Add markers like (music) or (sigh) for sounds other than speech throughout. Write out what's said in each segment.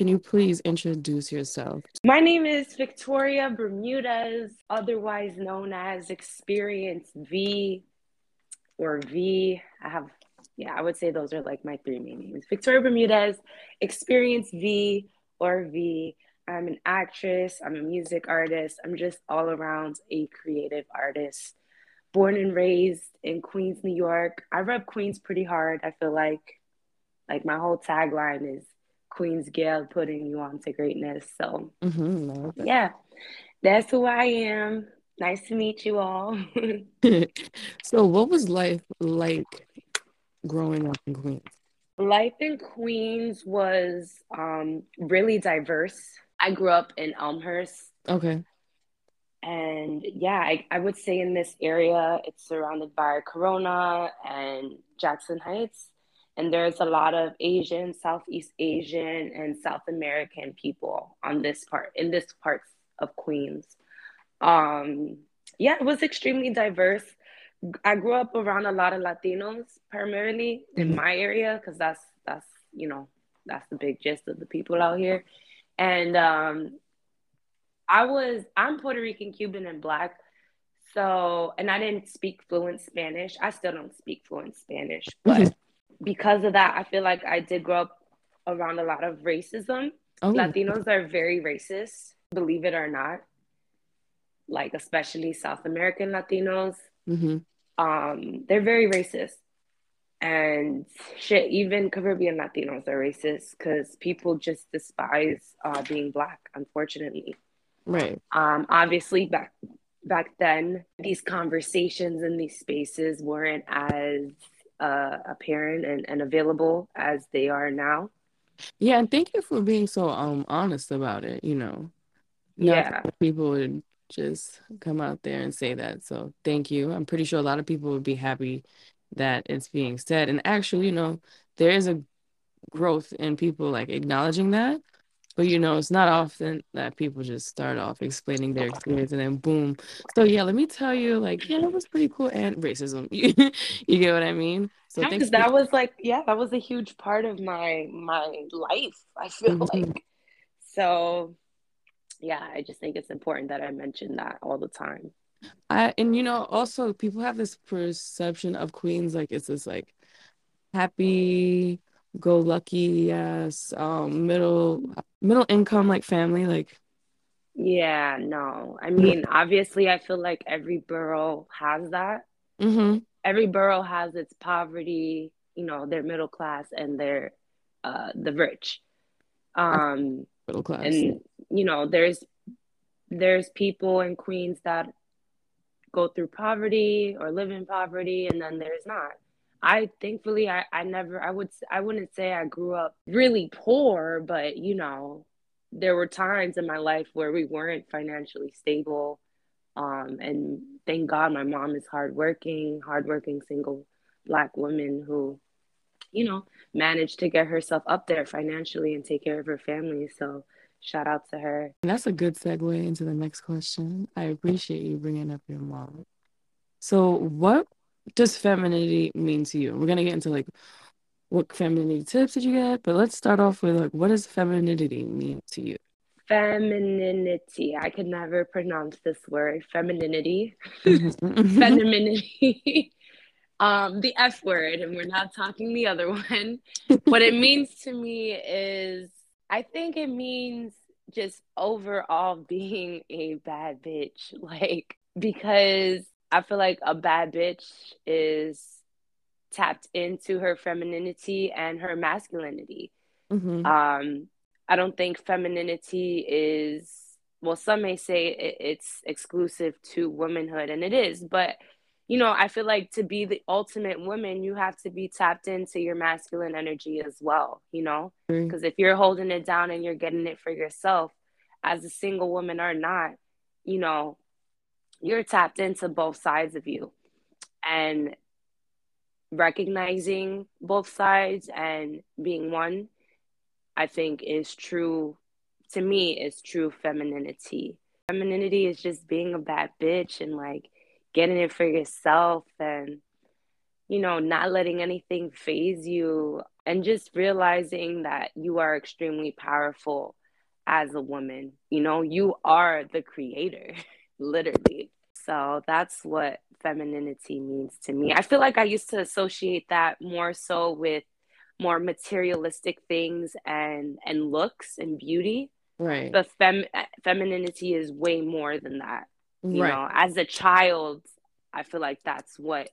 can you please introduce yourself? My name is Victoria Bermudez, otherwise known as Experience V or V. I have, yeah, I would say those are like my three main names Victoria Bermudez, Experience V or V. I'm an actress, I'm a music artist, I'm just all around a creative artist. Born and raised in Queens, New York. I rep Queens pretty hard. I feel like like my whole tagline is Queens Gyal putting you on to greatness. So Mm-hmm. yeah, that's who I am. Nice to meet you all. (laughs) (laughs) So, what was life like growing up in Queens? Life in Queens was um, really diverse. I grew up in Elmhurst, Okay. and yeah, I, I would say in this area, it's surrounded by Corona and Jackson Heights. And there's a lot of Asian, Southeast Asian, and South American people on this part, in this parts of Queens. Um, yeah, it was extremely diverse. I grew up around a lot of Latinos primarily in Mhm. my area because that's that's you know that's the big gist of the people out here. And um, I was I'm Puerto Rican, Cuban, and Black. So and I didn't speak fluent Spanish. I still don't speak fluent Spanish, but Mhm. Because of that, I feel like I did grow up around a lot of racism. Oh, Latinos are very racist, believe it or not. Like especially South American Latinos hmm um they're very racist and shit even caribbean latinos are racist because people just despise uh being black unfortunately right. um obviously back back then these conversations in these spaces weren't as uh apparent and, and available as they are now Yeah, and thank you for being so um honest about it, you know. Not yeah people would just come out there and say that. So thank you. I'm pretty sure a lot of people would be happy that it's being said. And actually, you know, there is a growth in people like acknowledging that. But you know, it's not often that people just start off explaining their experience and then boom. So yeah, let me tell you, like, yeah, that was pretty cool. And racism. (laughs) You, get what I mean? So thanks because for that was like yeah that was a huge part of my my life i feel (laughs) Mhm. like so yeah i just think it's important that i mention that all the time I and you know, also people have this perception of Queens like it's this like happy go lucky ass um middle middle income like family like Yeah, no. I mean, obviously, I feel like every borough has that. mm-hmm Every borough has its poverty, you know, their middle class and their uh the rich. Um, middle class and you know, there's there's people in Queens that go through poverty or live in poverty, and then there's not. I thankfully I, I never I would I wouldn't say I grew up really poor, but you know, there were times in my life where we weren't financially stable. Um, and thank God my mom is hardworking, hardworking single black woman who, you know, managed to get herself up there financially and take care of her family. So shout out to her. And that's a good segue into the next question I appreciate you bringing up your mom so what does femininity mean to you we're gonna get into like what femininity tips did you get but let's start off with like what does femininity mean to you Femininity. I could never pronounce this word. Femininity. (laughs) Femininity. (laughs) um, the F word, and we're not talking the other one. what it means to me is I think it means just overall being a bad bitch. (laughs) Like, because I feel like a bad bitch is tapped into her femininity and her masculinity. Mhm. Um, I don't think femininity is, well, some may say it, it's exclusive to womanhood, and it is, but you know, I feel like to be the ultimate woman, you have to be tapped into your masculine energy as well, you know? Because if you're holding it down and you're getting it for yourself, as a single woman or not, you know, you're tapped into both sides of you. And recognizing both sides and being one, I think is true, to me, is true femininity. Femininity is just being a bad bitch and like getting it for yourself and you know, not letting anything phase you and just realizing that you are extremely powerful as a woman. You know, you are the creator, (laughs) literally. So that's what femininity means to me. I feel like I used to associate that more so with more materialistic things and and looks and beauty. Right. But fem- femininity is way more than that. You Right. know, as a child, I feel like that's what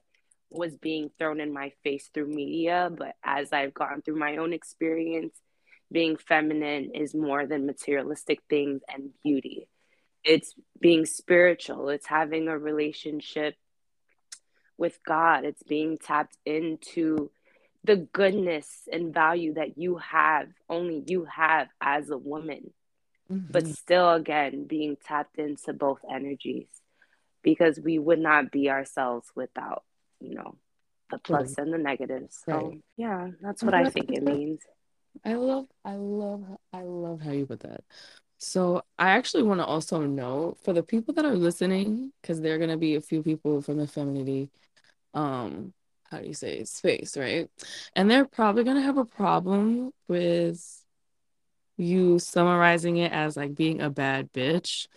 was being thrown in my face through media. But as I've gone through my own experience, being feminine is more than materialistic things and beauty. It's being spiritual, it's having a relationship with God, it's being tapped into the goodness and value that you have, only you have as a woman. Mhm. But still, again, being tapped into both energies because we would not be ourselves without, you know, the plus and the negatives. So, Right. yeah, that's what I glad think it means. I love, I love, I love how you put that. So I actually want to also know for the people that are listening, because there are gonna be a few people from the femininity, um, how do you say space, right? And they're probably gonna have a problem with you summarizing it as like being a bad bitch.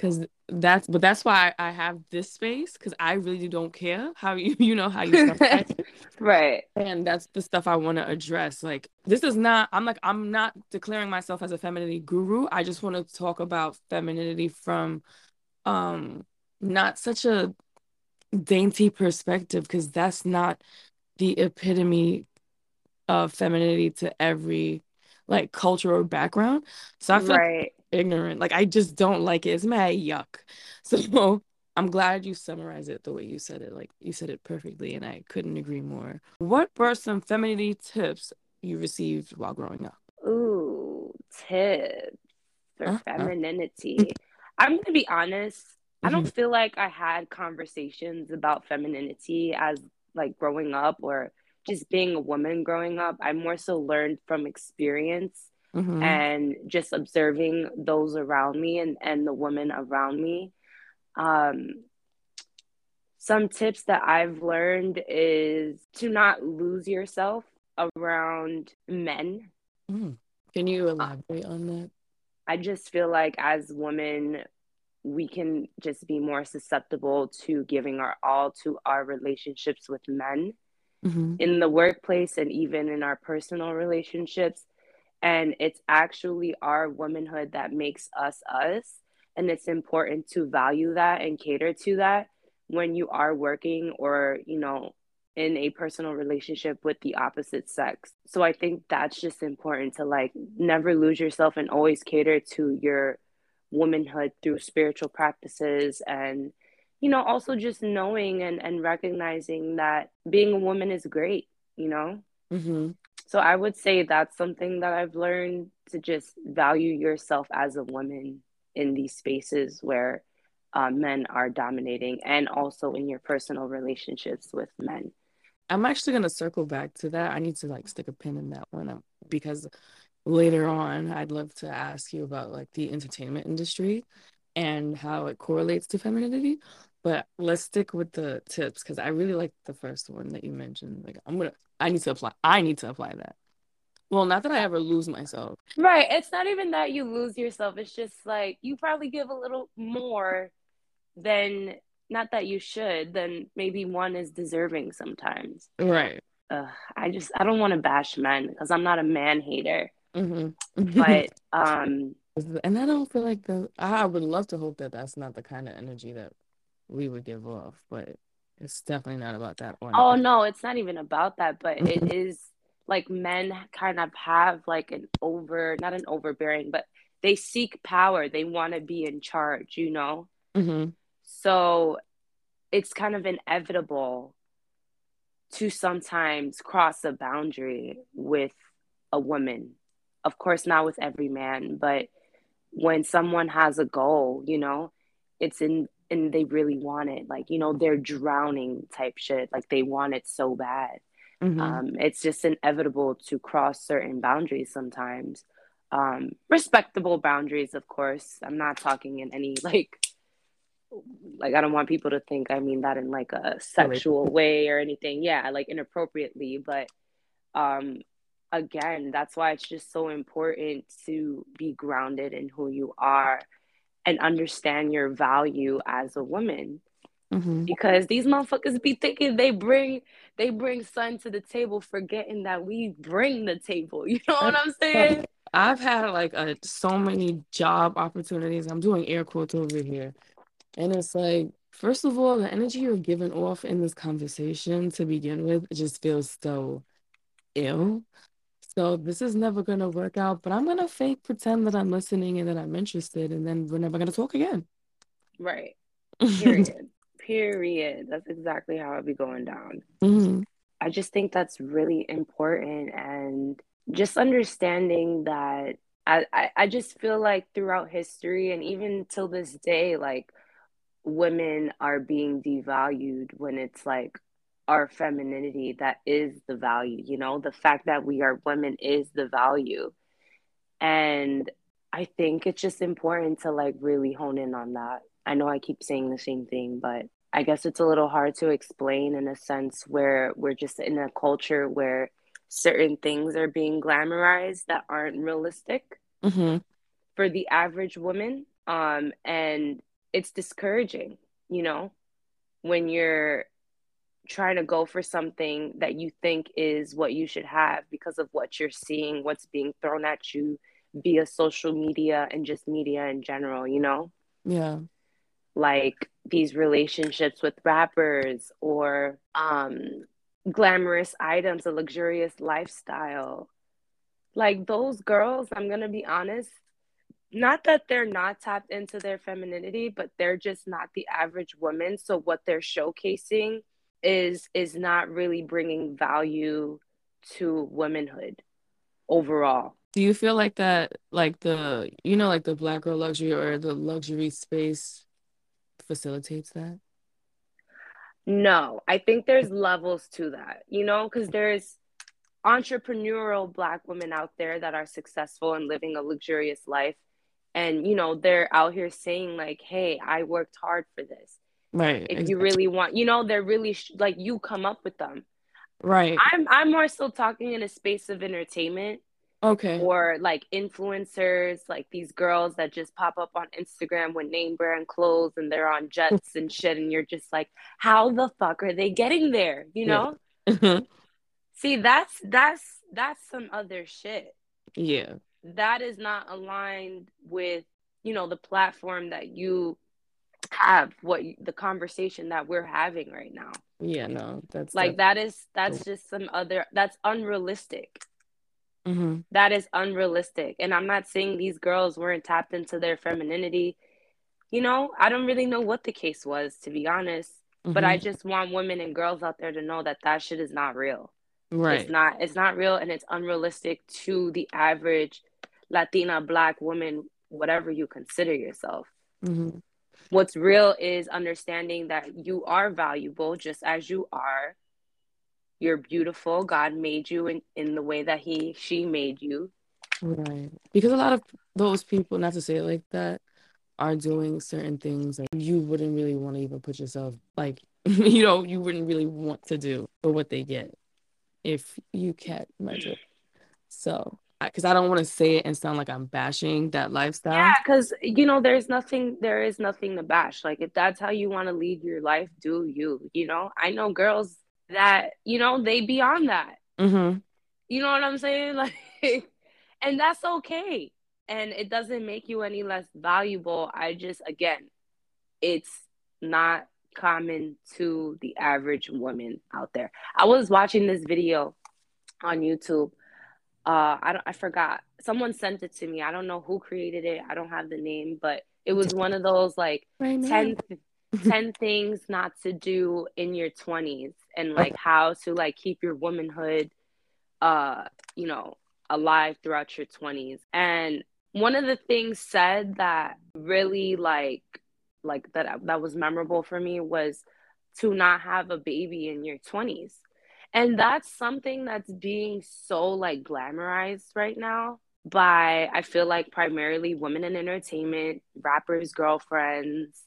Cause that's but that's why I, have this space because I really don't care how you (laughs) you know how you (laughs) right. And that's the stuff I want to address. Like, this is not, I'm like, I'm not declaring myself as a femininity guru. I just want to talk about femininity from um not such a dainty perspective, because that's not the epitome of femininity to every like cultural background. So I feel Right. ignorant. Like I just don't like it. It's mad yuck. (laughs) So I'm glad you summarized it the way you said it. Like you said it perfectly, and I couldn't agree more. What were some femininity tips you received while growing up? Ooh, tips for Uh-huh. femininity. (laughs) I'm gonna be honest. I don't feel like I had conversations about femininity as like growing up or just being a woman growing up. I more so learned from experience Mhm. and just observing those around me and, and the women around me. Um, some tips that I've learned is to not lose yourself around men. Mm. Can you elaborate on that? I just feel like as women, we can just be more susceptible to giving our all to our relationships with men Mhm. in the workplace and even in our personal relationships. And it's actually our womanhood that makes us us. And it's important to value that and cater to that when you are working or, you know, in a personal relationship with the opposite sex. So I think that's just important to like never lose yourself and always cater to your womanhood through spiritual practices and you know also just knowing and, and recognizing that being a woman is great you know Mhm. so i would say that's something that i've learned to just value yourself as a woman in these spaces where uh, men are dominating and also in your personal relationships with men I'm actually gonna circle back to that. I need to like stick a pin in that one um, because later on I'd love to ask you about like the entertainment industry and how it correlates to femininity. But let's stick with the tips because I really like the first one that you mentioned. Like I'm gonna I need to apply I need to apply that. Well, not that I ever lose myself. right it's not even that you lose yourself it's just like you probably give a little more than not that you should than maybe one is deserving sometimes Right. Ugh, I just I don't want to bash men because I'm not a man hater, hmm but (laughs) um, and I don't feel like the I would love to hope that that's not the kind of energy that we would give off, but it's definitely not about that one. oh no, it's not even about that, but it (laughs) is like men kind of have like an over not an overbearing, but they seek power. They want to be in charge, you know. hmm So it's kind of inevitable to sometimes cross a boundary with a woman. Of course, not with every man, but when someone has a goal, you know, it's in and they really want it. Like, you know, they're drowning type shit. Like they want it so bad. hmm Um, it's just inevitable to cross certain boundaries sometimes. Um, respectable boundaries, of course. I'm not talking in any (laughs) like like I don't want people to think I mean that in like a sexual way or anything. Yeah, like inappropriately, but um again, that's why it's just so important to be grounded in who you are and understand your value as a woman. Mm-hmm. Because these motherfuckers be thinking they bring they bring sun to the table, forgetting that we bring the table. (laughs) You know what I'm saying? I've had like a, so many job opportunities. I'm doing air quotes over here. And it's like, first of all, the energy you're giving off in this conversation to begin with just feels so ill. So this is never gonna work out, but I'm gonna fake pretend that I'm listening and that I'm interested, and then we're never gonna talk again. Right. (laughs) Period. Period. That's exactly how it be going down. Mm-hmm. I just think that's really important and just understanding that I, I, I just feel like throughout history and even till this day, like women are being devalued when it's like our femininity that is the value, you know, the fact that we are women is the value. And I think it's just important to like really hone in on that. I know I keep saying the same thing, but I guess it's a little hard to explain in a sense where we're just in a culture where certain things are being glamorized that aren't realistic mm-hmm. for the average woman. Um, and it's discouraging, you know, when you're trying to go for something that you think is what you should have because of what you're seeing, what's being thrown at you via social media and just media in general, you know? Yeah. Like these relationships with rappers or um glamorous items, a luxurious lifestyle. Like those girls, I'm going to be honest, not that they're not tapped into their femininity, but they're just not the average woman. So what they're showcasing is is not really bringing value to womanhood overall. Do you feel like that like the you know like the black girl luxury or the luxury space facilitates that? No, I think there's levels to that, you know, because there's entrepreneurial Black women out there that are successful and living a luxurious life. And, you know, they're out here saying, like, hey, I worked hard for this. Right. If exactly. you really want, you know, they're really sh- like, you come up with them. Right. I'm, I'm more still talking in a space of entertainment Okay. Or like influencers, like these girls that just pop up on Instagram with name brand clothes and they're on jets and shit. And you're just like, how the fuck are they getting there? You know? Yeah. See, that's that's that's some other shit. Yeah. That is not aligned with, you know, the platform that you have, what the conversation that we're having right now. Yeah, no, that's like that is that's just some other that's unrealistic. Mm-hmm. That is unrealistic. And I'm not saying these girls weren't tapped into their femininity. You know, I don't really know what the case was, to be honest. Mm-hmm. But I mm-hmm. just want women and girls out there to know that that shit is not real. Right. It's not. It's not real, and it's unrealistic to the average Latina, Black woman, whatever you consider yourself. Mm-hmm. What's real is understanding that you are valuable just as you are you're beautiful. God made you in, in the way that he she made you. Right. Because a lot of those people, not to say it like that, are doing certain things that you wouldn't really want to even put yourself like (laughs) you know, you wouldn't really want to do for what they get if you can't measure. So because I don't want to say it and sound like I'm bashing that lifestyle. Yeah, because you know, there's nothing, there is nothing to bash. Like if that's how you want to lead your life, do you? You know, I know girls that you know they beyond that mm-hmm. you know what i'm saying (laughs) like and that's okay and it doesn't make you any less valuable i just again it's not common to the average woman out there i was watching this video on youtube uh i don't i forgot. Someone sent it to me. I don't know who created it. I don't have the name but it was one of those like right 10 (laughs) 10 things not to do in your 20s and like how to like keep your womanhood uh you know alive throughout your 20s and one of the things said that really like like that that was memorable for me was to not have a baby in your 20s and that's something that's being so like glamorized right now by i feel like primarily women in entertainment rappers girlfriends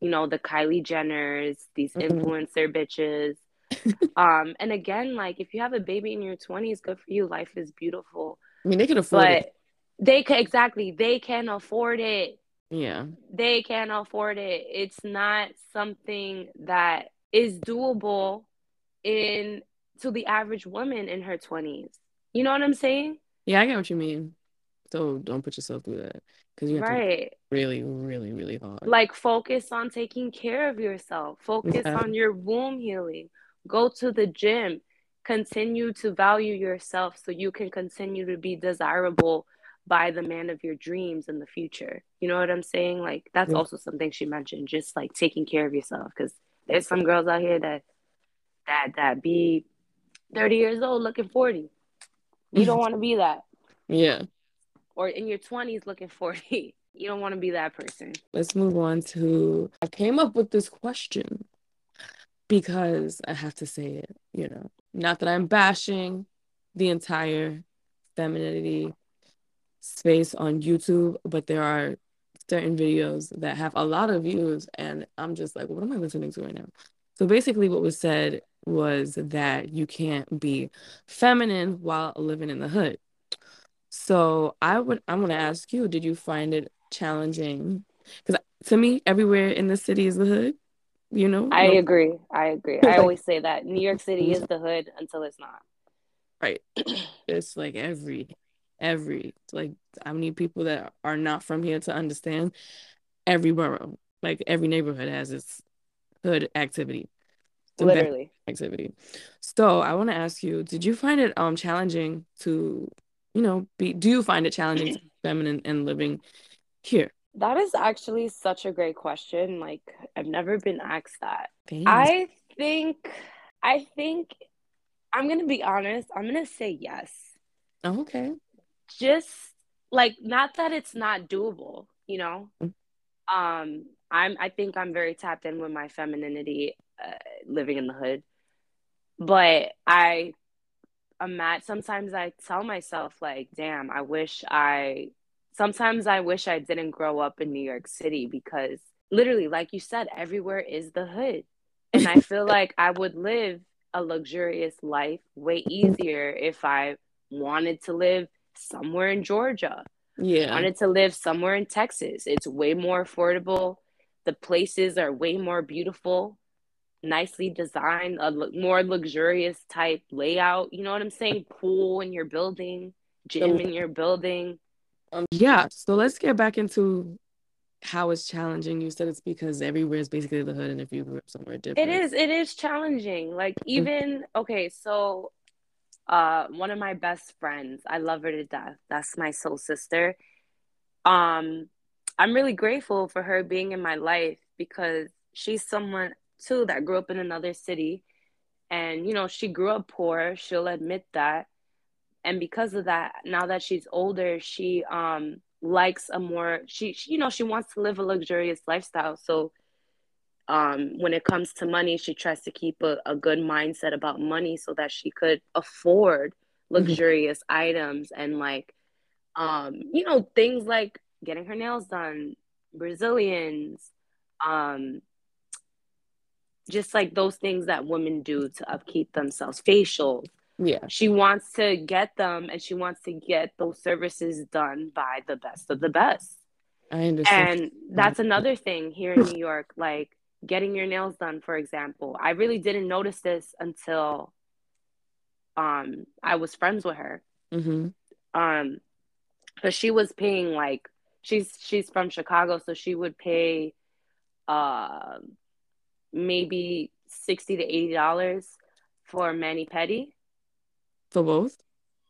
you know, the Kylie Jenners, these Mhm. influencer bitches. (laughs) um, and again, like if you have a baby in your 20s, good for you. Life is beautiful. I mean, they can afford But it. they can exactly, they can afford it. Yeah. They can afford it. It's not something that is doable in to the average woman in her 20s. You know what I'm saying? Yeah, I get what you mean. So don't put yourself through that because you have to Right. really, really, really hard. Like focus on taking care of yourself. Focus Yeah. on your womb healing. Go to the gym. Continue to value yourself so you can continue to be desirable by the man of your dreams in the future. You know what I'm saying? Like that's Yeah. also something she mentioned, just like taking care of yourself cuz there's some girls out here that that that be 30 years old looking 40. You don't (laughs) want to be that. Yeah. Or in your 20s looking 40. (laughs) You don't want to be that person. Let's move on to I came up with this question because I have to say it, you know. Not that I'm bashing the entire femininity space on YouTube, but there are certain videos that have a lot of views and I'm just like, what am I listening to right now? So basically what was said was that you can't be feminine while living in the hood. So I would I'm gonna ask you, did you find it challenging? Because to me, everywhere in the city is the hood, you know? I No- agree. I agree. I always say that New York City is the hood until it's not. Right. It's like every, every, like, I need people that are not from here to understand every borough, like every neighborhood has its hood activity, Literally. activity. So I want to ask you, did you find it um challenging to, you know, be, do you find it challenging to be (clears throat) feminine and living here? That is actually such a great question. Like I've never been asked that. Thanks. I think I think I'm going to be honest. I'm going to say yes. Oh, okay. Just like not that it's not doable, you know. Mm. Um I'm I think I'm very tapped in with my femininity uh, living in the hood. But I I'm mad sometimes I tell myself like, damn, I wish I sometimes I wish I didn't grow up in New York City because literally like you said everywhere is the hood. And I feel (laughs) like I would live a luxurious life way easier if I wanted to live somewhere in Georgia Yeah. wanted to live somewhere in Texas. It's way more affordable. The places are way more beautiful, nicely designed, a more luxurious type layout. You know what I'm saying? Pool in your building, gym in your building. Um, yeah, so let's get back into how it's challenging. You said it's because everywhere is basically the hood, and if you grew up somewhere different, It is it is challenging. Like even okay, so uh one of my best friends, I love her to death. That's my soul sister. Um I'm really grateful for her being in my life because she's someone too that grew up in another city and you know, she grew up poor, she'll admit that. And because of that, now that she's older, she um likes a more she, she you know, she wants to live a luxurious lifestyle. So um, when it comes to money, she tries to keep a, a good mindset about money so that she could afford luxurious items and like um, you know, things like getting her nails done, Brazilians, um, just like those things that women do to upkeep themselves, facials. yeah, She wants to get them and she wants to get those services done by the best of the best. I understand. And that's another thing here in New York, like getting your nails done, for example. I really didn't notice this until um I was friends with her. hmm Um because she was paying like she's she's from Chicago, so she would pay uh maybe sixty to eighty dollars for mani pedi. For both?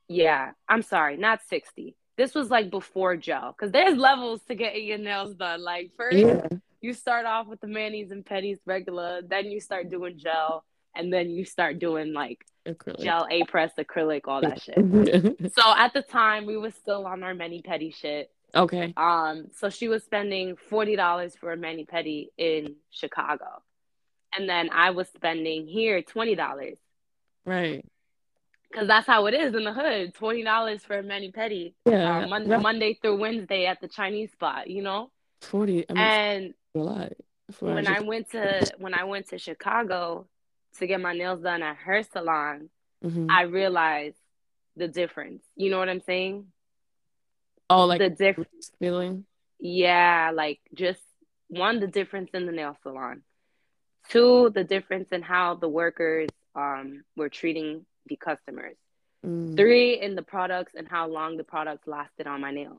Yeah, I'm sorry, not 60. This was like before gel because there's levels to getting your nails done. Like first Yeah. you start off with the manis and pedis regular, then you start doing gel, and then you start doing like Acrylic. gel, A press, acrylic, all that shit. (laughs) So at the time we was still on our mani pedi shit. okay. Um, so she was spending forty dollars for a mani pedi in Chicago, and then I was spending here twenty dollars Right. because that's how it is in the hood. Twenty dollars for a mani pedi, Yeah. uh, mon- that- Monday through Wednesday at the Chinese spot, you know. 40. I mean, And a lot. When I went to when I went to Chicago to get my nails done at her salon, mm-hmm. I realized the difference. You know what I'm saying? Oh, like the difference feeling. Yeah, like just one, the difference in the nail salon. Two, the difference in how the workers um were treating the customers. Mm. Three, in the products and how long the products lasted on my nails.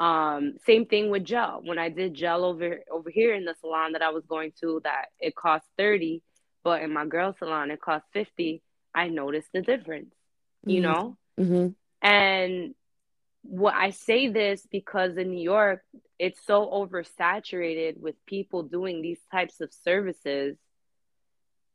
Um, same thing with gel. When I did gel over over here in the salon that I was going to, that it cost 30, but in my girl salon it cost 50, I noticed the difference, you mm-hmm. know? Mm-hmm. And what I say this because in New York, it's so oversaturated with people doing these types of services.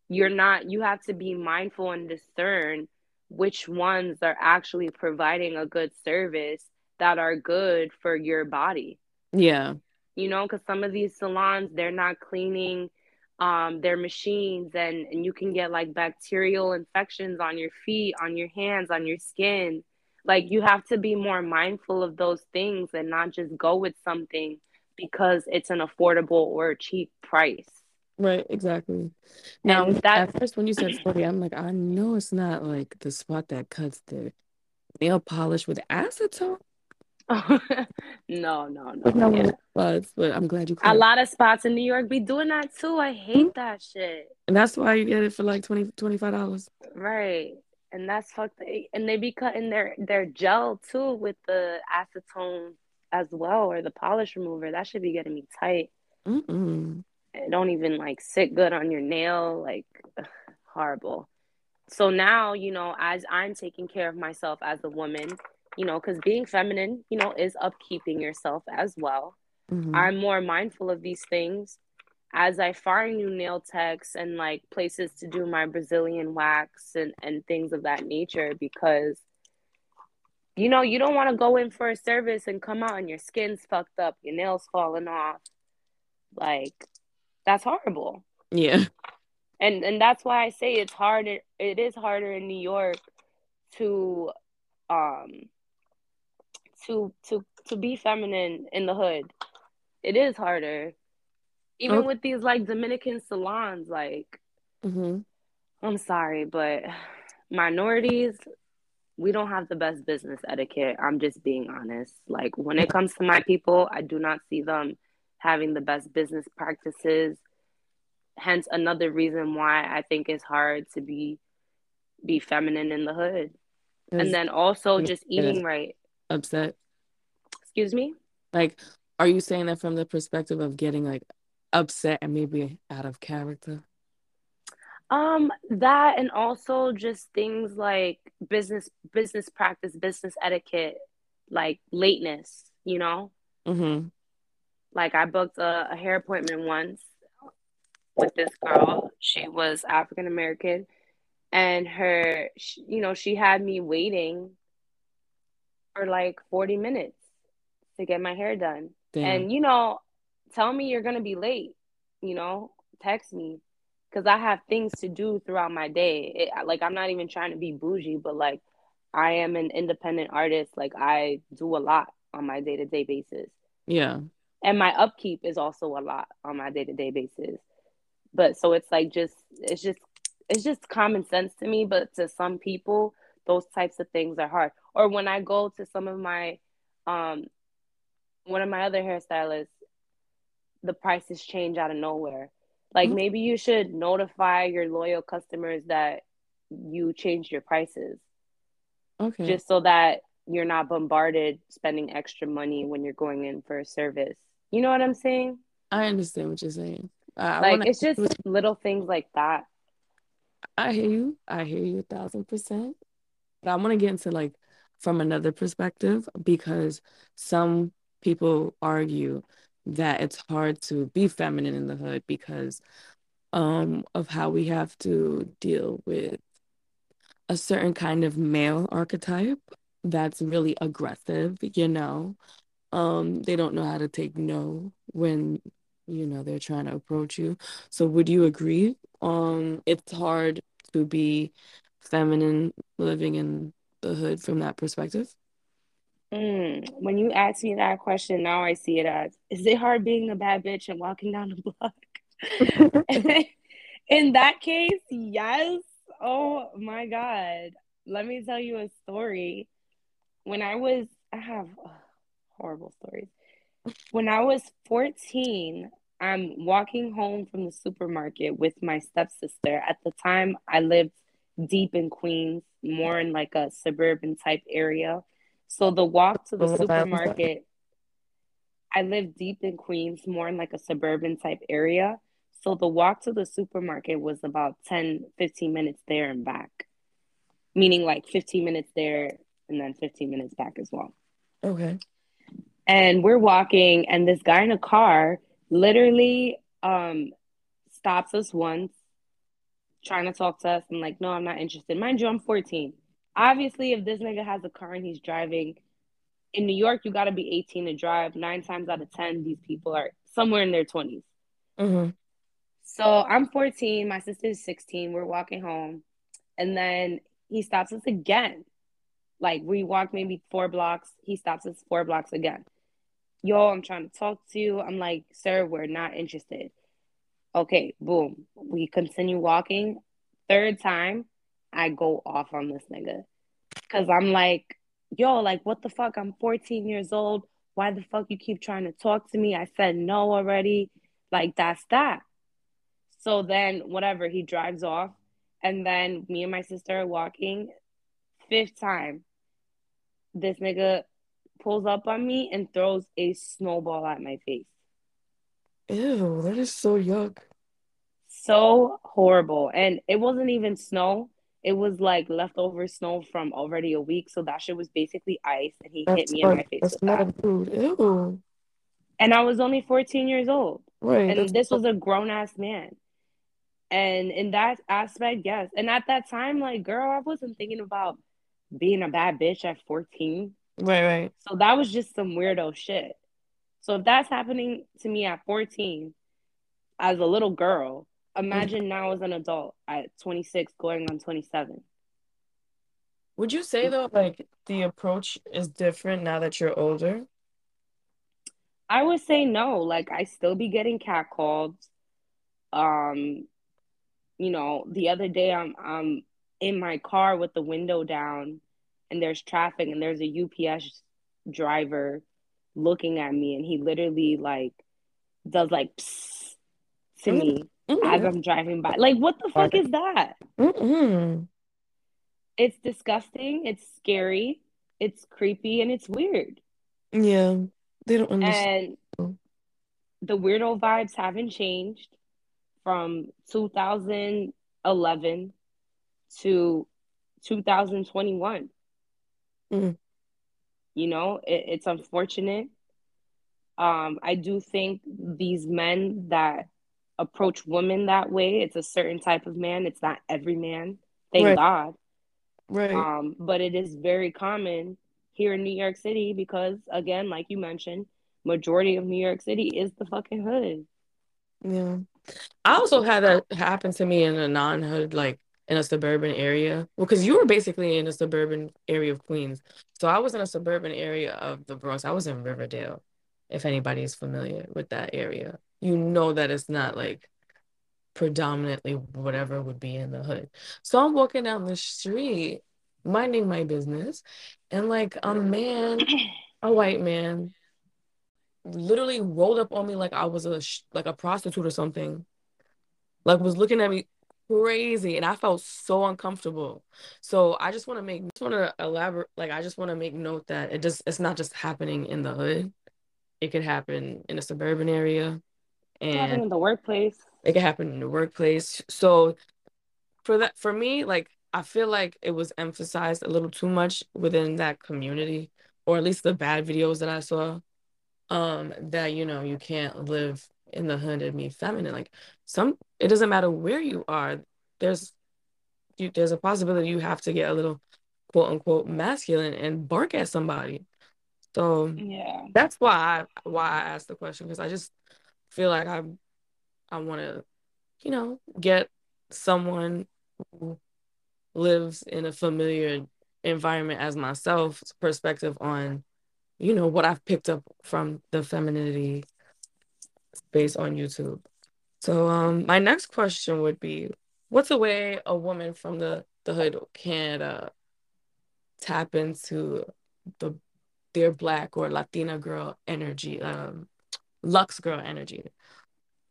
You're not, you have to be mindful and discern which ones are actually providing a good service that are good for your body. Yeah. You know, because some of these salons, they're not cleaning um, their machines and, and you can get like bacterial infections on your feet, on your hands, on your skin like you have to be more mindful of those things and not just go with something because it's an affordable or cheap price. Right, exactly. Now, that, at first, when you said spotty, I'm like, I know it's not like the spot that cuts the nail polish with acetone. (laughs) no, no, no. Yeah. it was, but I'm glad you. A lot of spots in New York be doing that too. I hate mm-hmm. that shit. And that's why you get it for like 20 dollars. Right and that's fucked. And they be cutting their their gel too with the acetone as well, or the polish remover. That should be getting me tight. Mm-mm. It don't even like sit good on your nail. Like ugh, horrible. So now you know, as I'm taking care of myself as a woman, you know, because being feminine, you know, is upkeeping yourself as well. Mm-hmm. I'm more mindful of these things as I find new nail techs and like places to do my Brazilian wax and, and things of that nature because you know you don't want to go in for a service and come out and your skin's fucked up, your nails falling off. Like that's horrible. Yeah. And and that's why I say it's hard it, it is harder in New York to um to to to be feminine in the hood. It is harder even with these like Dominican salons, like mm-hmm. I'm sorry, but minorities, we don't have the best business etiquette. I'm just being honest. Like when it comes to my people, I do not see them having the best business practices. Hence another reason why I think it's hard to be be feminine in the hood. and then also just eating right. Upset. Excuse me? Like are you saying that from the perspective of getting like upset and maybe out of character? Um, that and also just things like business business practice, business etiquette, like lateness, you know? Mm-hmm. Like I booked a, a hair appointment once with this girl. She was African American and her she, you know, she had me waiting for like 40 minutes to get my hair done. Damn. And you know, tell me you're gonna be late. You know, text me because I have things to do throughout my day. It, like I'm not even trying to be bougie, but like I am an independent artist. Like I do a lot on my day to day basis. Yeah. And my upkeep is also a lot on my day to day basis. But so it's like just it's just it's just common sense to me, but to some people those types of things are hard. Or when I go to some of my um one of my other hairstylists, the prices change out of nowhere. Like mm-hmm. maybe you should notify your loyal customers that you changed your prices. Okay. Just so that you're not bombarded spending extra money when you're going in for a service. You know what I'm saying? I understand what you're saying. I, like it's just little things like that. I hear you. I hear you a thousand percent. But I want to get into like from another perspective because some people argue that it's hard to be feminine in the hood because um of how we have to deal with a certain kind of male archetype that's really aggressive, you know. Um they don't know how to take no when you know they're trying to approach you. So would you agree? Um it's hard to be feminine living in the hood from that perspective? Mm, when you ask me that question, now I see it as is it hard being a bad bitch and walking down the block? (laughs) (laughs) In that case, yes. Oh my God. Let me tell you a story. When I was, I have uh, horrible stories. When I was 14, I'm walking home from the supermarket with my stepsister. At the time, I lived deep in Queens, more in like a suburban type area. So the walk to the supermarket, I live deep in Queens, more in like a suburban type area. So the walk to the supermarket was about 10, 15 minutes there and back, meaning like 15 minutes there and then 15 minutes back as well. Okay. And we're walking, and this guy in a car literally um, stops us once, trying to talk to us. and like, no, I'm not interested. Mind you, I'm 14. Obviously, if this nigga has a car and he's driving, in New York, you got to be 18 to drive. Nine times out of 10, these people are somewhere in their 20s. Mm-hmm. So I'm 14, my sister is 16. We're walking home, and then he stops us again. Like we walk maybe four blocks, he stops us four blocks again. Yo, I'm trying to talk to you. I'm like, sir, we're not interested. Okay, boom. We continue walking. Third time, I go off on this nigga. Cause I'm like, yo, like, what the fuck? I'm 14 years old. Why the fuck you keep trying to talk to me? I said no already. Like, that's that. So then, whatever, he drives off. And then me and my sister are walking. Fifth time, this nigga pulls up on me and throws a snowball at my face. Ew, that is so yuck. So horrible. And it wasn't even snow. It was like leftover snow from already a week. So that shit was basically ice. And he That's hit me in my face that's with not that. food. Ew. And I was only 14 years old. Right. And this was a grown ass man. And in that aspect, yes. And at that time, like, girl, I wasn't thinking about being a bad bitch at 14. right, right. So that was just some weirdo shit. So if that's happening to me at 14 as a little girl, imagine now as an adult at 26 going on 27. Would you say though, like the approach is different now that you're older? I would say no. Like I still be getting catcalled. Um, you know, the other day I'm I'm in my car with the window down and there's traffic and there's a UPS driver looking at me and he literally like does like psst to me as Mm-mm. I'm driving by. Like what the fuck is that? Mm-mm. It's disgusting, it's scary, it's creepy and it's weird. Yeah, they don't understand. And the weirdo vibes haven't changed from 2011 to 2021. Mm. You know, it, it's unfortunate. Um, I do think these men that approach women that way, it's a certain type of man. It's not every man, thank Right, God. right. Um, but it is very common here in New York City because, again, like you mentioned, majority of New York City is the fucking hood. Yeah. I also had that happen to me in a non-hood, like in a suburban area. Well, because you were basically in a suburban area of Queens. So I was in a suburban area of the Bronx. I was in Riverdale, if anybody is familiar with that area. You know that it's not like predominantly whatever would be in the hood. So I'm walking down the street, minding my business, and like a man, a white man, literally rolled up on me like I was a like a prostitute or something. Like was looking at me crazy, and I felt so uncomfortable. So I just want to make, just want to elaborate, like I just want to make note that it just it's not just happening in the hood. It could happen in a suburban area, and in the workplace. it could happen in the workplace. So for that for me like i feel like it was emphasized a little too much within that community or at least the bad videos that i saw um that you know you can't live in the hood and be feminine like some it doesn't matter where you are there's you, there's a possibility you have to get a little quote unquote masculine and bark at somebody so Yeah. that's why I why I asked the question because I just feel like I I want to you know get someone who lives in a familiar environment as myself perspective on you know, what I've picked up from the femininity space on YouTube. So um my next question would be what's a way a woman from the the hood can uh, tap into the their black or Latina girl energy, um Lux girl energy.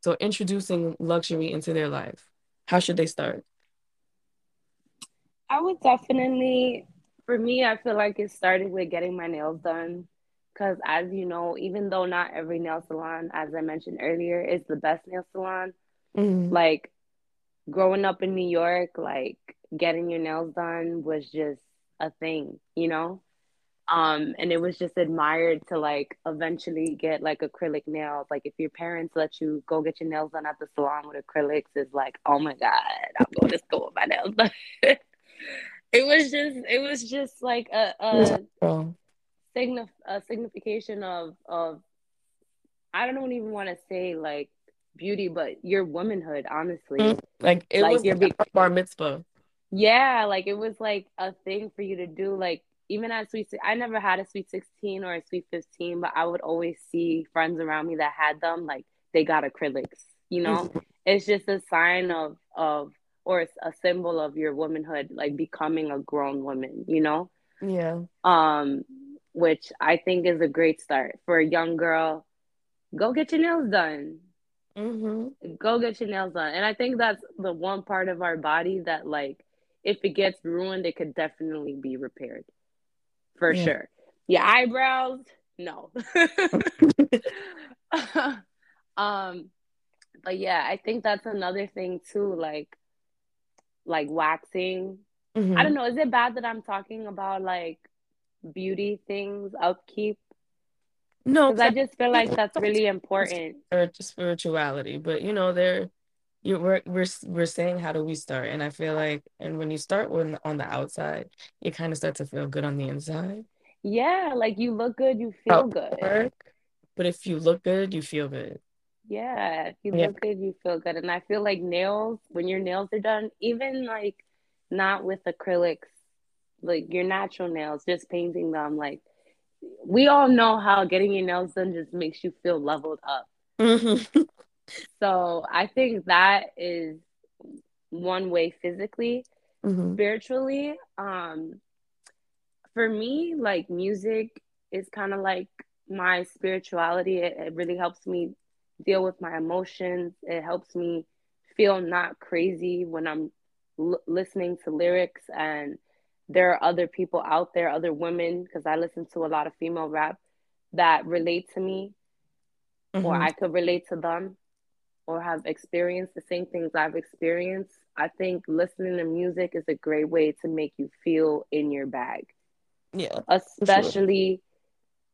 So introducing luxury into their life. How should they start? I would definitely, for me, I feel like it started with getting my nails done. Because as you know, even though not every nail salon, as I mentioned earlier, is the best nail salon, Mm-hmm. like growing up in New York, like getting your nails done was just a thing, you know? Um, and it was just admired to like eventually get like acrylic nails. Like if your parents let you go get your nails done at the salon with acrylics, is like, oh my God, I'm going to school with my nails (laughs) it was just it was just like a a, signif- a signification of of I don't even want to say like beauty, but your womanhood, honestly. Mhm. Like it Like was your bar mitzvah. yeah, like it was like a thing for you to do. Like even at sweet, I never had a sweet sixteen or a sweet fifteen, but I would always see friends around me that had them. Like they got acrylics, you know. Mhm. It's just a sign of of or it's a symbol of your womanhood, like becoming a grown woman, you know. Yeah. Um, which I think is a great start for a young girl. Go get your nails done. hmm Go get your nails done. And I think that's the one part of our body that like if it gets ruined, it could definitely be repaired for Yeah. sure. Your eyebrows, no. (laughs) um, but yeah, I think that's another thing too, like like waxing. I don't know, is it bad that I'm talking about like beauty things, upkeep? No, Because I just feel like (laughs) that's really important. or spirituality, but you know, they're you we're we're we're saying how do we start? And I feel like and when you start when on the outside, you kind of start to feel good on the inside. Yeah, like you look good, you feel it good. work, but if you look good, you feel good. Yeah, if you Yeah. look good, you feel good. And I feel like nails, when your nails are done, even like not with acrylics, like your natural nails, just painting them, like we all know how getting your nails done just makes you feel leveled up. hmm (laughs) So I think that is one way physically. hmm Spiritually, um, for me, like music is kind of like my spirituality. It, it really helps me deal with my emotions. It helps me feel not crazy when I'm l- listening to lyrics. And there are other people out there, other women, because I listen to a lot of female rap that relate to me, or hmm I could relate to them, or have experienced the same things I've experienced. I think listening to music is a great way to make you feel in your bag Yeah, for sure. especially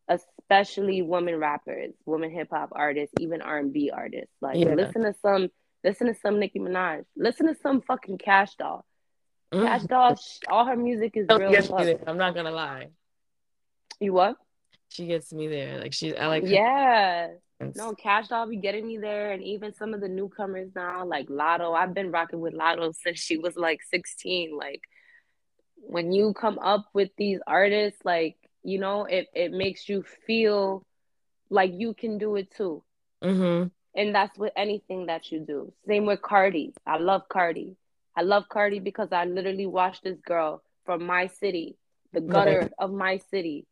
especially women rappers, women hip hop artists, even R and B artists. Like Yeah. listen to some listen to some Nicki Minaj. Listen to some fucking Cash Doll. Cash Mhm. Doll, all her music is real as fuck. there. I'm not gonna lie. You what? She gets me there. Like she, I like her. Yeah. No, Cash Doll be getting me there, and even some of the newcomers now, like Latto. I've been rocking with Latto (laughs) since she was like 16. Like when you come up with these artists, like you know, it it makes you feel like you can do it too. hmm And that's with anything that you do. Same with Cardi. I love Cardi. I love Cardi because I literally watched this girl from my city, the gutter of my city.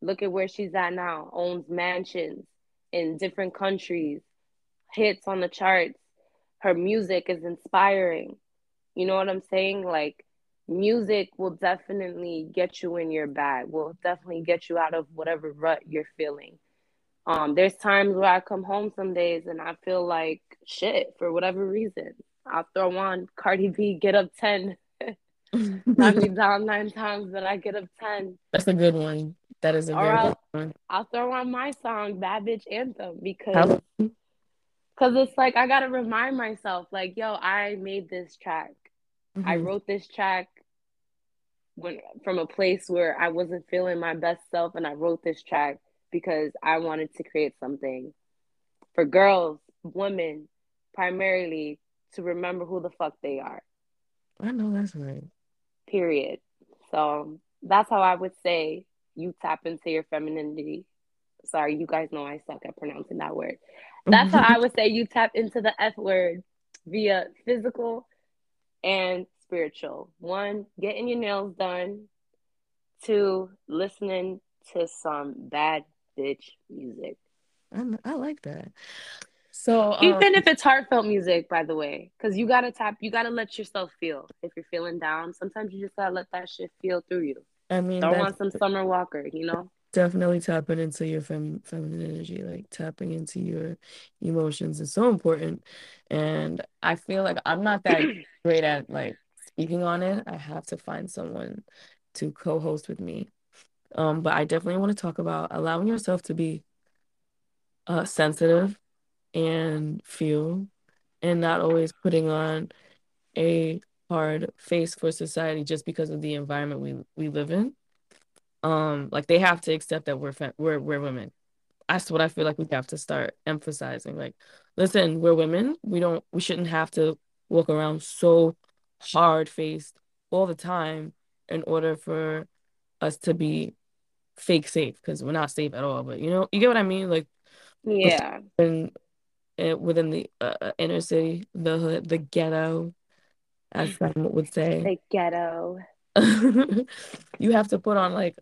Look at where she's at now. Owns mansions in different countries, hits on the charts. Her music is inspiring. You know what I'm saying? Like music will definitely get you in your bag. Will definitely get you out of whatever rut you're feeling. Um, there's times where I come home some days and I feel like shit for whatever reason. I'll throw on Cardi B, get up 10. Knock me down nine times, but I get up 10. That's a good one. That is a Or very I'll, one. I'll throw on my song, Bad Bitch Anthem, because cause it's like I gotta remind myself, like, yo, I made this track. I Mhm. wrote this track when from a place where I wasn't feeling my best self, and I wrote this track because I wanted to create something for girls, women, primarily to remember who the fuck they are. I know that's right. Period. So that's how I would say you tap into your femininity Sorry, you guys know I suck at pronouncing that word. (laughs) That's how I would say you tap into the F word via physical and spiritual. One, getting your nails done. Two, listening to some bad bitch music. I, I like that. So um, even if it's heartfelt music, by the way, because you gotta tap, you gotta let yourself feel. If you're feeling down, sometimes you just gotta let that shit feel through you. I mean, don't want some Summer Walker, you know. Definitely tapping into your fem- feminine energy, like tapping into your emotions is so important. And I feel like I'm not that (clears throat) great at like speaking on it. I have to find someone to co-host with me. Um, but I definitely want to talk about allowing yourself to be uh sensitive and feel and not always putting on a hard face for society just because of the environment we we live in. Um like they have to accept that we're we're we're women. That's what i feel like we have to start emphasizing. Like listen we're women. We don't we shouldn't have to walk around so hard faced all the time in order for us to be fake safe because we're not safe at all. But you know you get what i mean? Like yeah. and within the uh, uh, inner city the hood the ghetto as some would say. The ghetto. (laughs) You have to put on like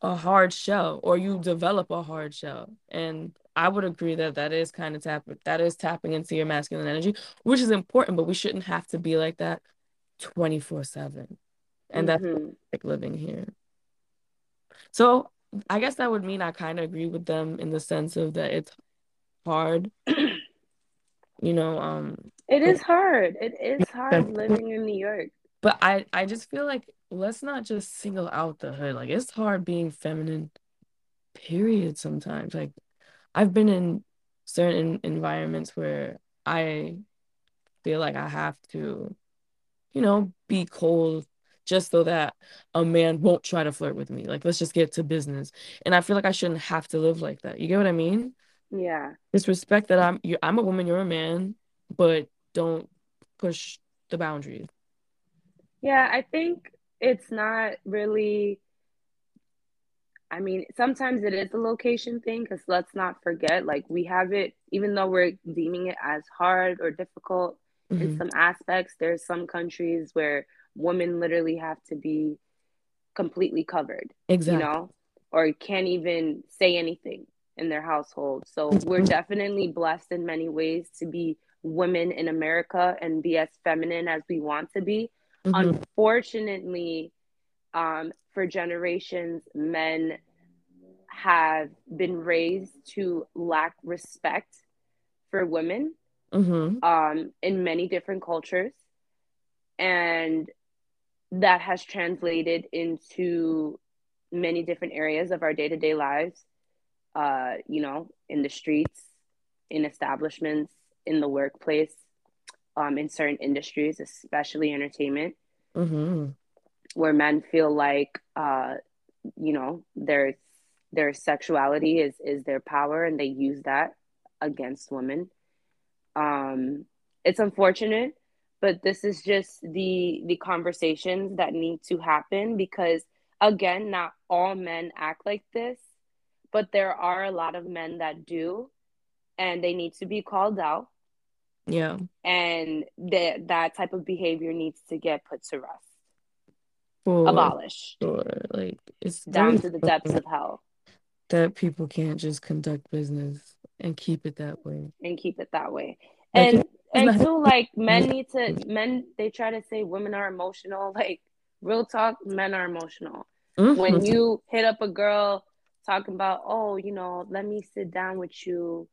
a hard shell or you develop a hard shell. And i would agree that that is kind of tapping that is tapping into your masculine energy which is important but we shouldn't have to be like that 24 7 and mm-hmm. that's like living here. So i guess that would mean i kind of agree with them in the sense of that it's hard (clears throat) you know um it is hard it is hard living in new york but I I just feel like let's not just single out the hood. Like it's hard being feminine, period. Sometimes like I've been in certain environments where I feel like I have to, you know, be cold just so that a man won't try to flirt with me. Like let's just get to business. And I feel like I shouldn't have to live like that. You get what I mean? Yeah. Just respect that I'm you I'm a woman, you're a man, but don't push the boundaries. Yeah, I think it's not really. I mean, sometimes it is a location thing because let's not forget, like, we have it, even though we're deeming it as hard or difficult mm-hmm. in some aspects, there's some countries where women literally have to be completely covered. Exactly. You know, or can't even say anything in their household. So we're definitely blessed in many ways to be women in America and be as feminine as we want to be. Mm-hmm. Unfortunately, um, for generations, men have been raised to lack respect for women mm-hmm. um, in many different cultures. And that has translated into many different areas of our day to day lives, uh, you know, in the streets, in establishments, in the workplace, um, in certain industries, especially entertainment, mm-hmm. where men feel like, uh, you know, their their sexuality is is their power, and they use that against women. Um, it's unfortunate, but this is just the the conversations that need to happen because again, not all men act like this, but there are a lot of men that do, and they need to be called out yeah. And that that type of behavior needs to get put to rest. For Abolish. Sure. Like it's down to the depths of hell. That people can't just conduct business and keep it that way. And keep it that way. Like, and and (laughs) too like men need to men they try to say women are emotional. (laughs) Like real talk, men are emotional. Mm-hmm. When you hit up a girl talking about, oh, you know, let me sit down with you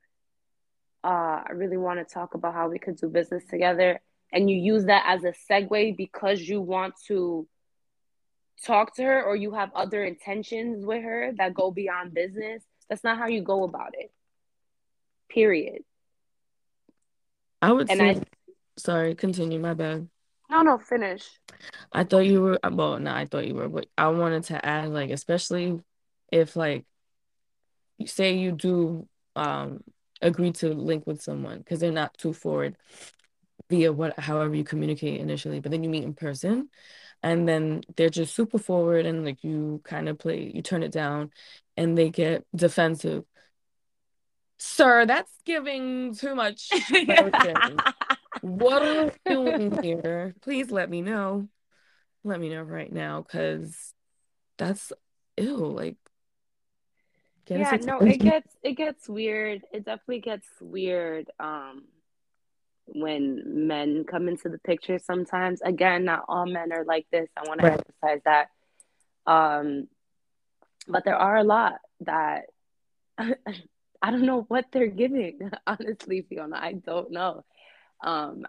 uh, I really want to talk about how we could do business together. And you use that as a segue because you want to talk to her or you have other intentions with her that go beyond business. That's not how you go about it. Period. I would and say, I, sorry, continue. My bad. No, no, finish. I thought you were, well, no, I thought you were, but I wanted to add, like, especially if, like, you say you do um agree to link with someone because they're not too forward via what however you communicate initially but then you meet in person and then they're just super forward and like you kind of play you turn it down and they get defensive. Sir, that's giving too much (laughs) What are we doing here? Please let me know. Let me know right now because that's ill. Like, yeah, no, it gets it gets weird. It definitely gets weird. Um, when men come into the picture sometimes. Again, not all men are like this. I want to right. emphasize that. Um, but there are a lot that (laughs) I don't know what they're giving, (laughs) honestly, Fiona. I don't know. Um,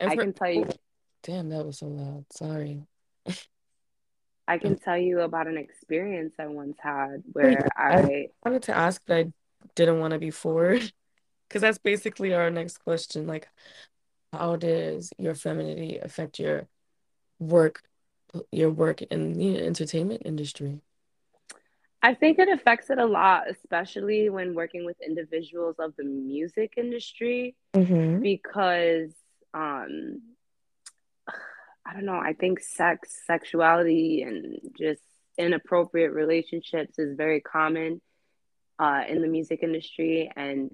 I can tell you. Damn, that was so loud. Sorry. (laughs) I can tell you about an experience I once had where I, I wanted to ask, but I didn't want to be forward (laughs) because that's basically our next question. Like, how does your femininity affect your work, your work in the entertainment industry? I think it affects it a lot, especially when working with individuals of the music industry, mm-hmm. because um, I don't know. I think sex, sexuality, and just inappropriate relationships is very common uh, in the music industry, and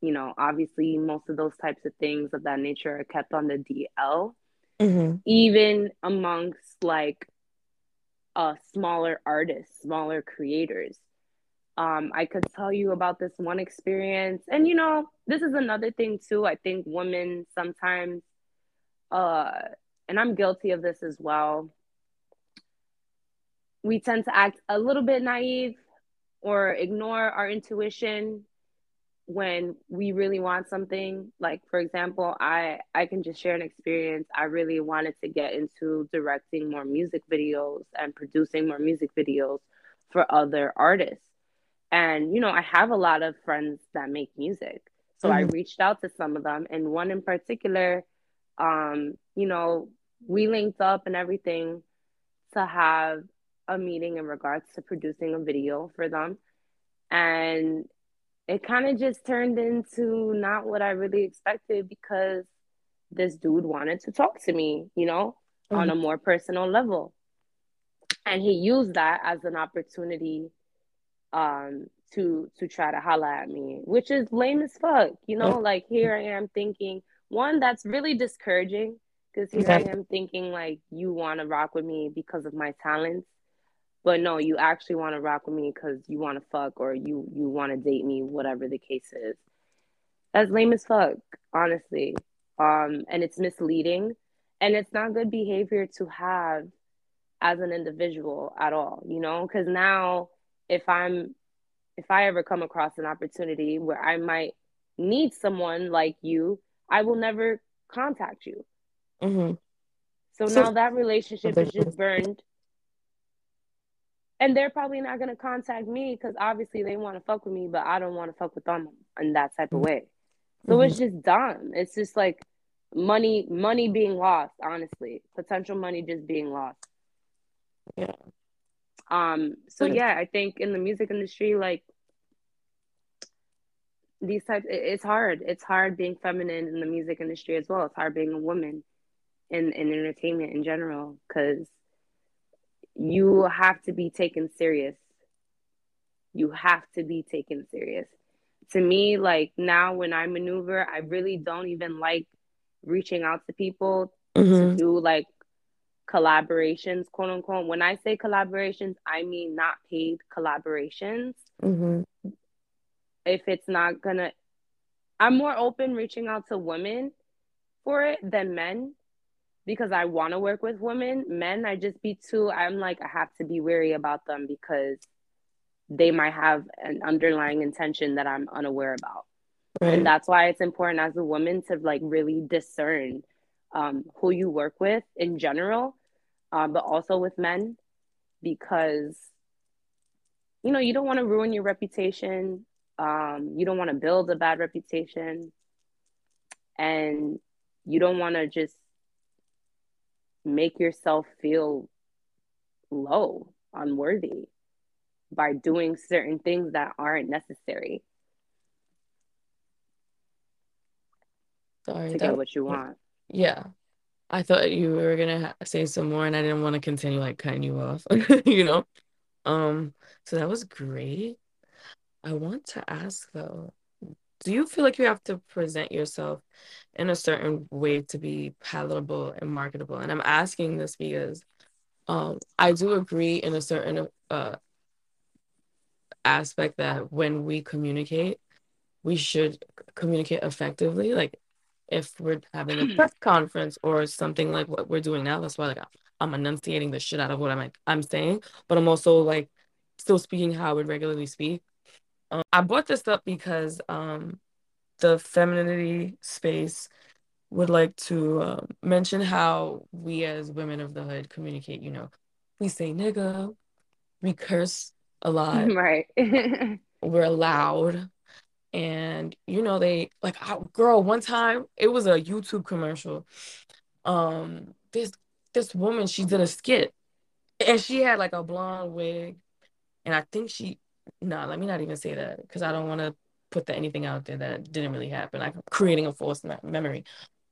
you know, obviously, most of those types of things of that nature are kept on the DL, mm-hmm. even amongst like uh, smaller artists, smaller creators. Um, I could tell you about this one experience. And, you know, this is another thing too. I think women sometimes, uh, and I'm guilty of this as well, we tend to act a little bit naive or ignore our intuition when we really want something. Like for example i i can just share an experience. I really wanted to get into directing more music videos and producing more music videos for other artists. And you know i have a lot of friends that make music. So mm-hmm. i reached out to some of them and one in particular um you know we linked up and everything to have a meeting in regards to producing a video for them and it kind of just turned into not what I really expected because this dude wanted to talk to me, you know, mm-hmm. on a more personal level. And he used that as an opportunity um to to try to holla at me, which is lame as fuck, you know, mm-hmm. like here I am thinking one that's really discouraging because here I am thinking like you want to rock with me because of my talents but no, you actually want to rock with me because you want to fuck or you you want to date me, whatever the case is. That's lame as fuck, honestly. Um, and it's misleading, and it's not good behavior to have as an individual at all. You know, because now if I'm if I ever come across an opportunity where I might need someone like you, I will never contact you. Mm-hmm. So, so now that relationship is just burned and they're probably not gonna contact me because obviously they want to fuck with me, but I don't want to fuck with them in that type of way. So mm-hmm. it's just dumb. It's just like money, money being lost. Honestly, potential money just being lost. Yeah. Um. So yeah, I think in the music industry, like these types, it's hard. It's hard being feminine in the music industry as well. It's hard being a woman in in entertainment in general because you have to be taken serious. You have to be taken serious. To me, like now when I maneuver, I really don't even like reaching out to people mm-hmm. to do like collaborations, quote unquote. When I say collaborations, I mean not paid collaborations. Mm-hmm. If it's not gonna, I'm more open reaching out to women for it than men because I want to work with women. Men, I just be too, I'm like, I have to be wary about them because they might have an underlying intention that I'm unaware about. Right. And that's why it's important as a woman to like really discern um, who you work with in general, um, but also with men because, you know, you don't want to ruin your reputation. Um, you don't want to build a bad reputation. And you don't want to just make yourself feel low, unworthy by doing certain things that aren't necessary. Sorry, to that, get what you want. Yeah. I thought you were gonna say some more, and I didn't want to continue like cutting you off. (laughs) you know, um, So that was great. I want to ask though, do you feel like you have to present yourself in a certain way to be palatable and marketable? And I'm asking this because um, I do agree in a certain uh, aspect that when we communicate, we should communicate effectively. Like if we're having a press (clears throat) conference or something like what we're doing now, that's why like I'm enunciating the shit out of what I'm like I'm saying, but I'm also like still speaking how I would regularly speak. Um, I brought this up because um, the femininity space would like to uh, mention how we as women of the hood communicate. You know, we say nigga, we curse a lot, (laughs) right? (laughs) we're loud, and you know they like, girl. One time it was a YouTube commercial. Um, this this woman she did a skit, and she had like a blonde wig, and I think she no, nah, let me not even say that because I don't want to put anything out there that didn't really happen. Like creating a false memory.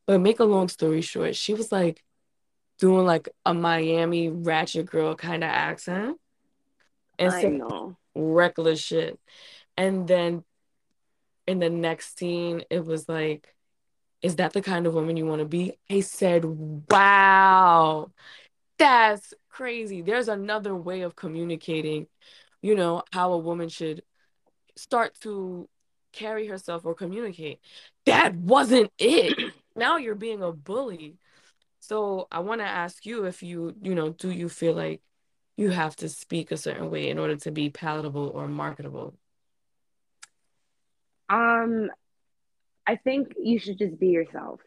But make a long story short, she was like doing like a Miami ratchet girl kind of accent and I know reckless shit. And then in the next scene, it was like, is that the kind of woman you want to be? I said, wow, that's crazy. There's another way of communicating, you know, how a woman should start to carry herself or communicate. That wasn't it. (clears throat) now you're being a bully. So I want to ask you if you, you know, do you feel like you have to speak a certain way in order to be palatable or marketable? Um, I think you should just be yourself.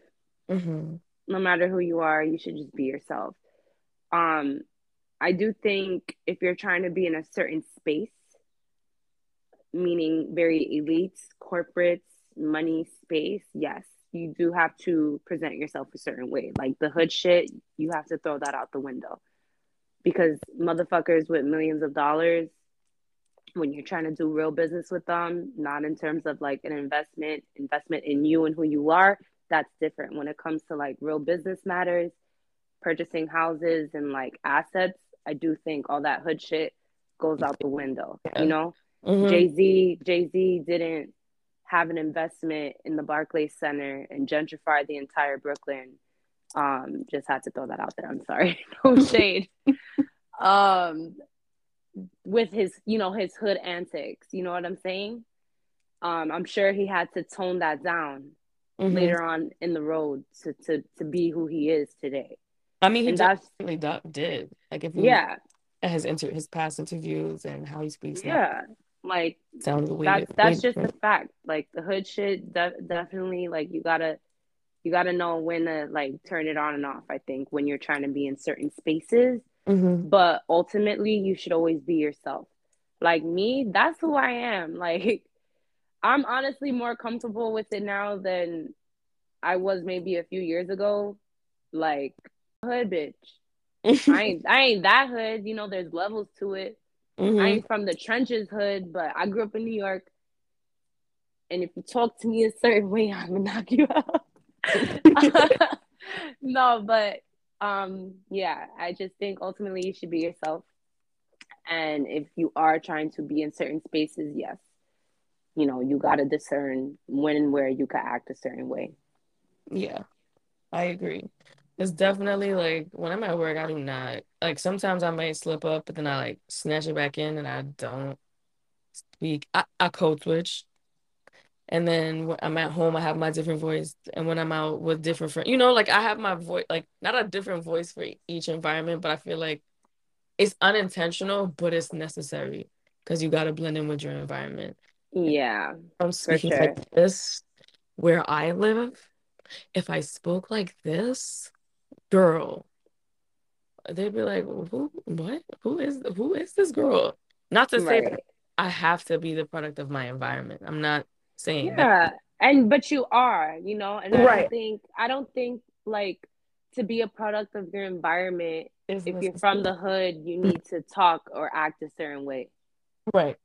Mm-hmm. No matter who you are, you should just be yourself. Um, I do think if you're trying to be in a certain space, meaning very elites, corporates, money space, yes, you do have to present yourself a certain way. Like the hood shit, you have to throw that out the window. Because motherfuckers with millions of dollars, when you're trying to do real business with them, not in terms of like an investment, investment in you and who you are, that's different. When it comes to like real business matters, purchasing houses and like assets, I do think all that hood shit goes out the window. Yeah. You know, mm-hmm. Jay Z, Jay Z didn't have an investment in the Barclays Center and gentrify the entire Brooklyn. Um, just had to throw that out there. I'm sorry, (laughs) no shade. (laughs) um, with his, you know, his hood antics. You know what I'm saying? Um, I'm sure he had to tone that down mm-hmm. later on in the road to to to be who he is today. I mean, he definitely did. Like if you, yeah, his inter his past interviews and how he speaks. Yeah, like sounds that's that's just the fact. Like the hood shit, de- definitely. Like you gotta you gotta know when to like turn it on and off. I think when you're trying to be in certain spaces, mm-hmm. but ultimately you should always be yourself. Like me, that's who I am. (laughs) Like I'm honestly more comfortable with it now than I was maybe a few years ago. Like hood bitch. I (laughs) ain't I ain't that hood. You know, there's levels to it. Mm-hmm. I ain't from the trenches hood, but I grew up in New York. And if you talk to me a certain way, (laughs) I'm gonna knock you out. (laughs) no, but um, yeah, I just think ultimately you should be yourself. And if you are trying to be in certain spaces, yes, you know, you gotta discern when and where you can act a certain way. Yeah, I agree. It's definitely like when I'm at work, I do not like. Sometimes I might slip up, but then I like snatch it back in, and I don't speak. I, I code switch, and then when I'm at home, I have my different voice, and when I'm out with different friends, you know, like I have my voice, like not a different voice for each environment, but I feel like it's unintentional, but it's necessary because you got to blend in with your environment. Yeah, I'm speaking sure. like this where I live. If I spoke like this, girl. They'd be like, who, what, who is, who is this girl? Not to say right. that I have to be the product of my environment. I'm not saying yeah, that. and but you are, you know, and I right. don't think I don't think like to be a product of your environment. If you're from the hood, you mm. need to talk or act a certain way. Right.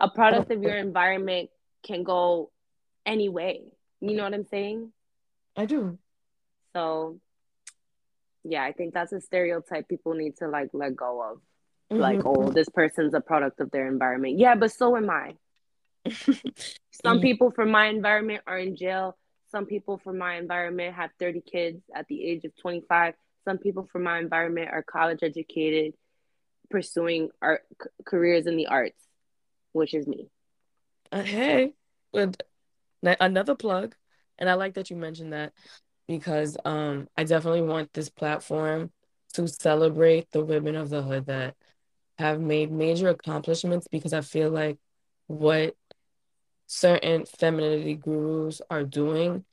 A product of your environment can go any way. You know what I'm saying? I do. So yeah, I think that's a stereotype people need to like let go of. like, oh, this person's a product of their environment. Yeah, but so am I. (laughs) Some people from my environment are in jail. Some people from my environment have 30 kids at the age of 25. Some people from my environment are college educated, pursuing art c- careers in the arts, which is me. Uh, hey, but another plug, and I like that you mentioned that because um I definitely want this platform to celebrate the women of the hood that have made major accomplishments because I feel like what certain femininity gurus are doing,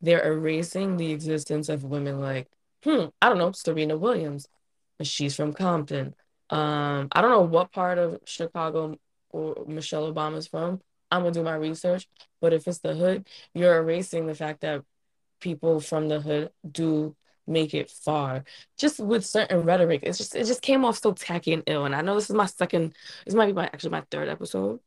they're erasing the existence of women like, hmm, I don't know, Serena Williams. She's from Compton. Um, I don't know what part of Chicago Michelle Obama's from. I'm gonna do my research, but if it's the hood, you're erasing the fact that people from the hood do make it far. Just with certain rhetoric, it's just it just came off so tacky and ill. And I know this is my second, this might be my actually my third episode,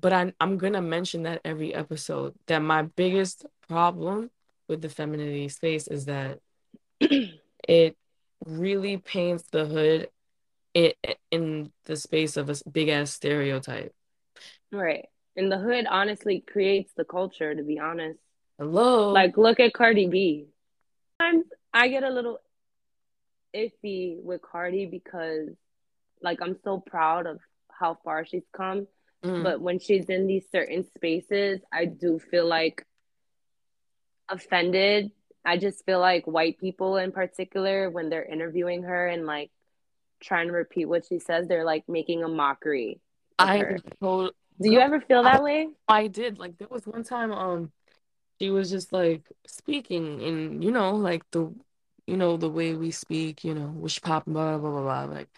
but I, I'm gonna mention that every episode that my biggest problem with the femininity space is that (clears throat) it really paints the hood it, in the space of a big ass stereotype. Right. And the hood honestly creates the culture, to be honest. Hello. Like, look at Cardi B. Sometimes I get a little iffy with Cardi because, like, I'm so proud of how far she's come. Mm. But when she's in these certain spaces, I do feel like offended. I just feel like white people in particular, when they're interviewing her and like trying to repeat what she says, they're like making a mockery I told, Do you ever feel I, that way? I did. Like there was one time um she was just like speaking and you know, like the you know, the way we speak, you know, wish pop blah blah blah blah like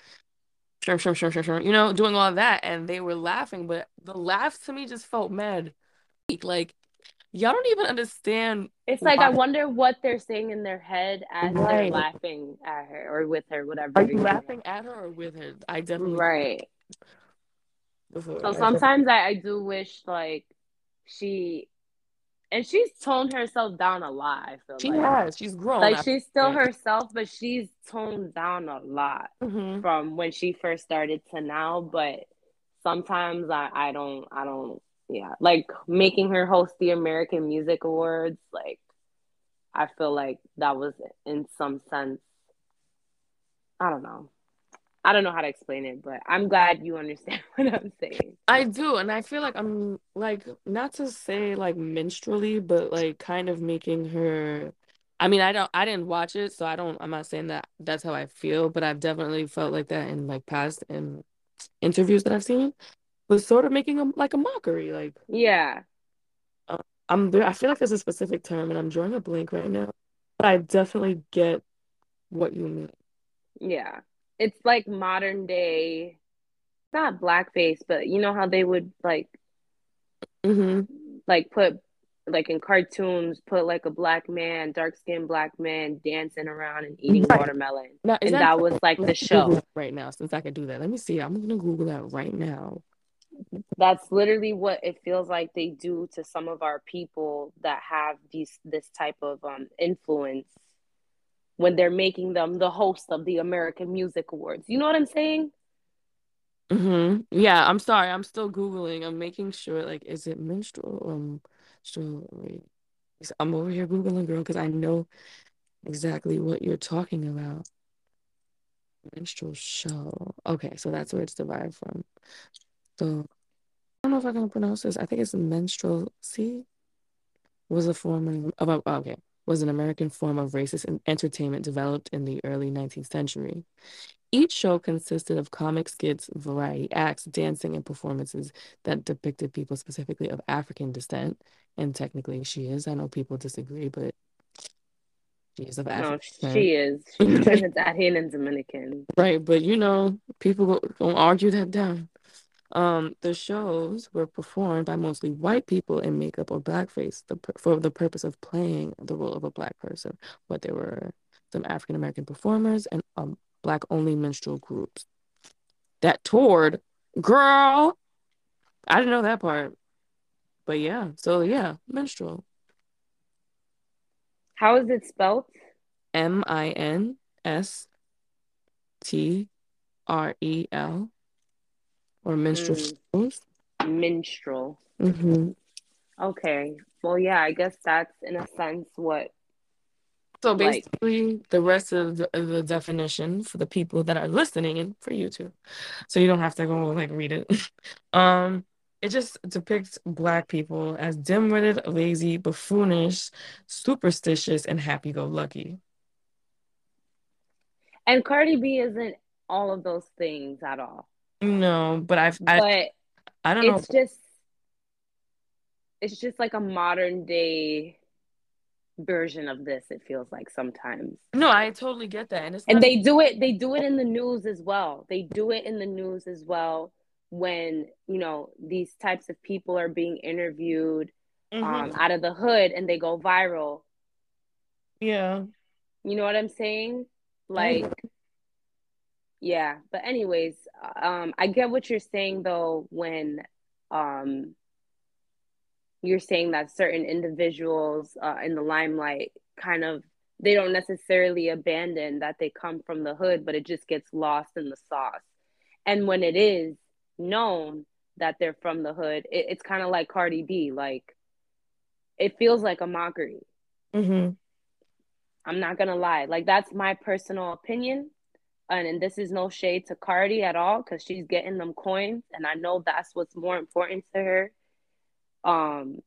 sure, sure, sure, sure, sure, you know, doing all of that and they were laughing, but the laugh to me just felt mad. Like y'all don't even understand It's like I wonder what they're saying in their head as they're laughing at her or with her, whatever Are you laughing at her or with her? I definitely Right. So sometimes I, I do wish like she and she's toned herself down a lot, I feel she like. has. She's grown. Like she's still herself, but she's toned down a lot Mhm. from when she first started to now. But sometimes I, I don't I don't yeah. Like making her host the American Music Awards, like I feel like that was in some sense I don't know. I don't know how to explain it, but I'm glad you understand (laughs) what I'm saying. I do, and I feel like I'm like not to say like minstrelly, but like kind of making her. I mean, I don't, I didn't watch it, so I don't. I'm not saying that that's how I feel, but I've definitely felt like that in like past in interviews that I've seen, was sort of making them like a mockery. Like Yeah. uh, I'm, there- I feel like there's a specific term, and I'm drawing a blank right now, but I definitely get what you mean. Yeah. It's like modern day, not blackface, but you know how they would like hmm like put like in cartoons, put like a black man, dark skinned black man dancing around and eating Right. watermelon. Now, And that that was like the show. right now since I can do that? Let me see. I'm gonna Google that right now. That's literally what it feels like they do to some of our people that have these this type of um influence when they're making them the host of the American Music Awards. You know what I'm saying? hmm Yeah, I'm sorry. I'm still Googling. I'm making sure, like, is it minstrel or minstrel? Wait. I'm over here Googling, girl, because I know exactly what you're talking about. Minstrel show. Okay, so that's where it's derived from. So I don't know if I can pronounce this. I think it's minstrel. See, was a form of, of okay, was an American form of racist entertainment developed in the early 19th century. Each show consisted of comic skits, variety acts, dancing, and performances that depicted people specifically of African descent. And technically, she is. I know people disagree, but she is of African descent. she is. She's (laughs) Trinidadian and Dominican. Right, but you know, people don't argue that down. Um, the shows were performed by mostly white people in makeup or blackface the, for the purpose of playing the role of a black person. But there were some African American performers and um, black only minstrel groups that toured. Girl, I didn't know that part. But yeah, so yeah, minstrel. How is it spelled? M I N S T R E L or minstrel Mm. shows. Minstrel. Mm-hmm. Okay. Well, yeah, I guess that's in a sense what. So Like- basically, the rest of the, of the definition for the people that are listening and for you too, so you don't have to go like read it. (laughs) um, it just depicts black people as dim-witted, lazy, buffoonish, superstitious, and happy-go-lucky. And Cardi B isn't all of those things at all. No, but I've I, But I don't know. it's just it's just like a modern day version of this it feels like sometimes No, I totally get that, and it's and they do it they do it in the news as well they do it in the news as well when you know these types of people are being interviewed Mhm. um, out of the hood and they go viral yeah. you know what i'm saying like yeah but anyways um i get what you're saying though when um you're saying that certain individuals uh, in the limelight kind of they don't necessarily abandon that they come from the hood but it just gets lost in the sauce and when it is known that they're from the hood it, it's kind of like cardi b like it feels like a mockery hmm I'm not gonna lie. Like that's my personal opinion. And, and this is no shade to Cardi at all because she's getting them coins, and I know that's what's more important to her. Um,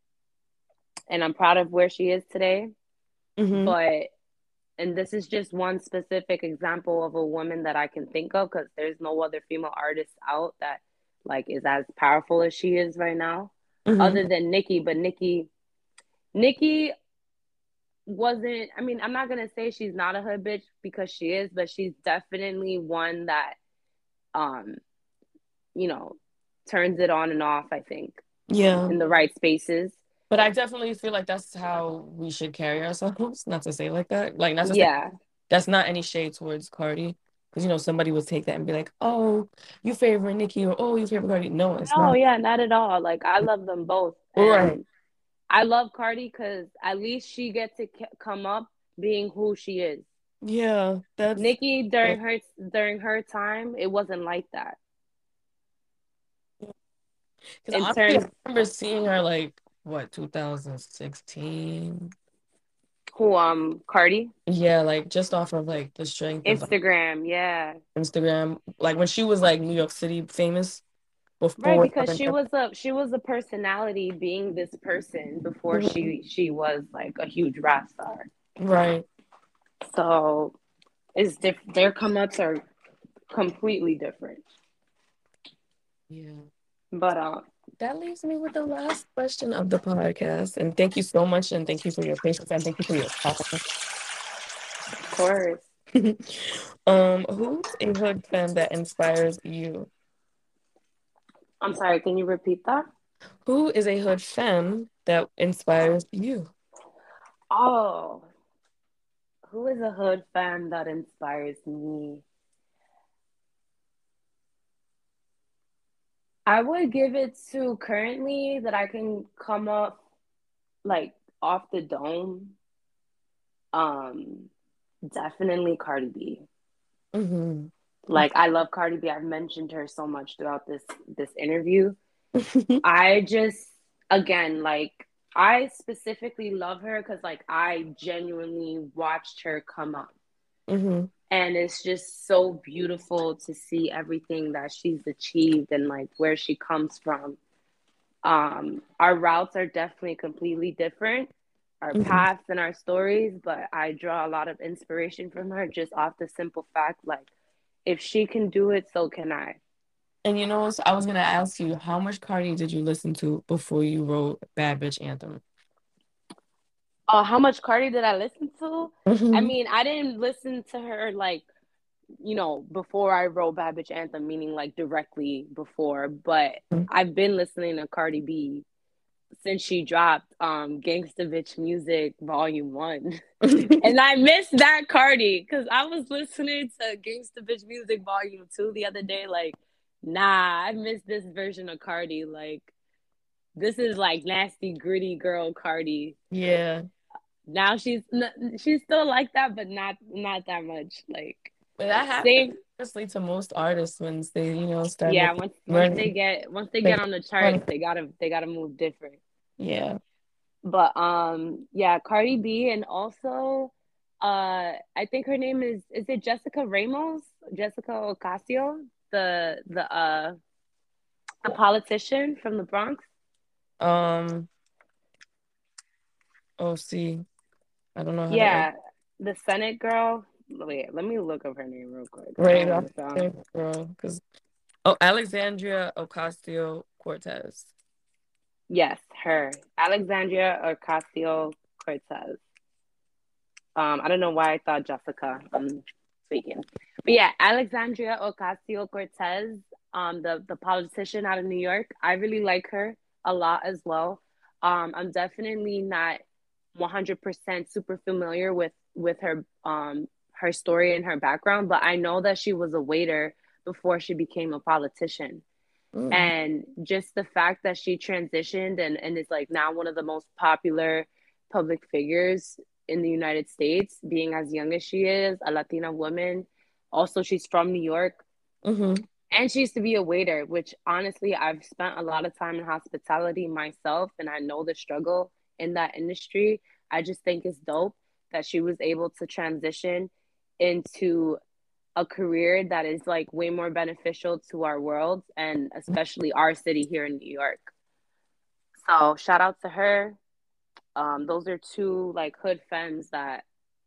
and I'm proud of where she is today. hmm But, and this is just one specific example of a woman that I can think of because there's no other female artist out that like is as powerful as she is right now hmm other than Nicki, but Nicki, Nicki wasn't. I mean, I'm not gonna say she's not a hood bitch because she is, but she's definitely one that, um, you know, turns it on and off. I think Yeah. in the right spaces. But I definitely feel like that's how we should carry ourselves. (laughs) Not to say like that, like not to say Yeah, that's not any shade towards Cardi, because you know somebody would take that and be like, "Oh, you favor Nicki," or "Oh, you favor Cardi." No, it's no, not. yeah, not at all. Like I love them both. Right. And I love Cardi because at least she gets to c- come up being who she is. Yeah, that's Nicki during her during her time, it wasn't like that. because I terms- remember seeing her like what 2016. Who um Cardi Yeah, like just off of like the strength of like, Instagram, yeah. Instagram, like when she was like New York City famous before. Right, because she was a she was a personality being this person before Mhm. she she was like a huge rap star. right. So it's diff- their come ups are completely different. Yeah. But uh That leaves me with the last question of the podcast. And thank you so much. And thank you for your patience. And thank you for your time. of course. (laughs) um, who's a hood fan that inspires you? I'm sorry, can you repeat that? Who is a hood fan that inspires you? Oh. Who is a hood fan that inspires me? I would give it to currently that I can come up like off the dome. Um, definitely Cardi B. Mm-hmm. Like I love Cardi B. I've mentioned her so much throughout this this interview. (laughs) I just again like I specifically love her because like I genuinely watched her come up. mm-hmm. And it's just so beautiful to see everything that she's achieved and like where she comes from. Um, our routes are definitely completely different, our Mhm. paths and our stories, but I draw a lot of inspiration from her just off the simple fact like if she can do it, so can I. And you know, I was gonna ask you, how much Cardi did you listen to before you wrote Bad Bitch Anthem? Uh, how much Cardi did I listen to? I (laughs) mean, I didn't listen to her like, you know, before I wrote Bad Bitch Anthem, meaning like directly before, but Mhm. I've been listening to Cardi B since she dropped um Gangsta Bitch Music Volume 1. (laughs) (laughs) and I missed that Cardi because I was listening to Gangsta Bitch Music Volume 2 the other day. Like, nah, I missed this version of Cardi. Like, this is like nasty, gritty girl Cardi yeah. now she's n- she's still like that but not not that much like But that happened. same honestly to most artists once they, you know, start Yeah, once once they get once they Like, get on the charts, they gotta they gotta move different. Yeah. But um, yeah, Cardi B, and also, uh, I think her name is is it Jessica Ramos, Jessica Ocasio, the the uh the politician from the Bronx. Um, oh, see, I don't know how to Yeah, the Senate girl. Wait, let me look up her name real quick. I right off wanna sound- there, girl. Because oh, Alexandria Ocasio Cortez. Yes, her. Alexandria Ocasio Cortez. Um, I don't know why I thought Jessica. I'm speaking. But yeah, Alexandria Ocasio Cortez, um, the, the politician out of New York. I really like her a lot as well. Um, I'm definitely not 100% super familiar with with her um her story and her background, but I know that she was a waiter before she became a politician Mm. and just the fact that she transitioned and, and is like now one of the most popular public figures in the United States, being as young as she is, a Latina woman. Also, she's from New York Mm-hmm. and she used to be a waiter, which honestly, I've spent a lot of time in hospitality myself and I know the struggle in that industry. I just think it's dope that she was able to transition into a career that is like way more beneficial to our world and especially our city here in New York. So shout out to her. Um, those are two like hood femmes that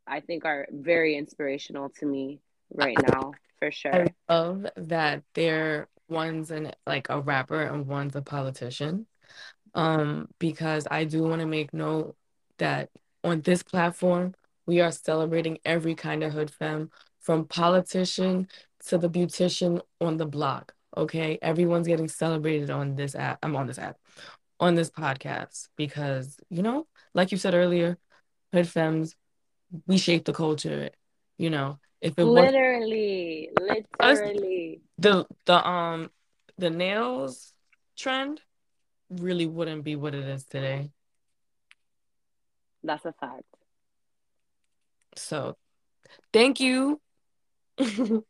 I think are very inspirational to me right now, for sure. I love that they're one's an like a rapper and one's a politician. Um, because I do want to make note that on this platform, we are celebrating every kind of hood femme, from politician to the beautician on the block. Okay, everyone's getting celebrated on this app. I'm on this app, on this podcast because you know, like you said earlier, hood femmes, we shape the culture. You know, if it was Literally, literally. the the um the nails trend really wouldn't be what it is today. That's a fact. So thank you. (laughs)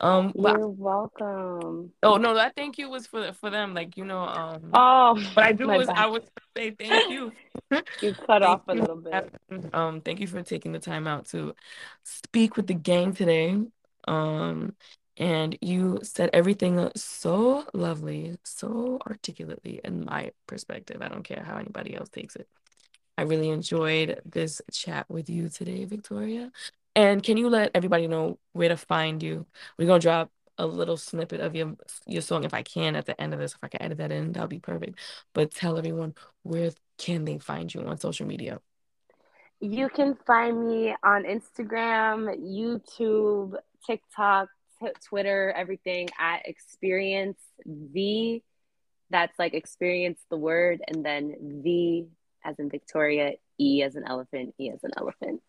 um but You're welcome. oh no that thank you was for for them like you know um Oh, what I do was I was say thank you. (laughs) You cut Thank off a little bit. Um thank you for taking the time out to speak with the gang today. Um and you said everything so lovely, so articulately in my perspective. I don't care how anybody else takes it. I really enjoyed this chat with you today, Victoria. And can you let everybody know where to find you? We're gonna drop a little snippet of your your song if I can at the end of this. If I can edit that in, that'll be perfect. But tell everyone where can they find you on social media? You can find me on Instagram, YouTube, TikTok, t- Twitter, everything at Experience Vee. That's like experience the word, and then V as in Victoria, E as an elephant, E as an elephant.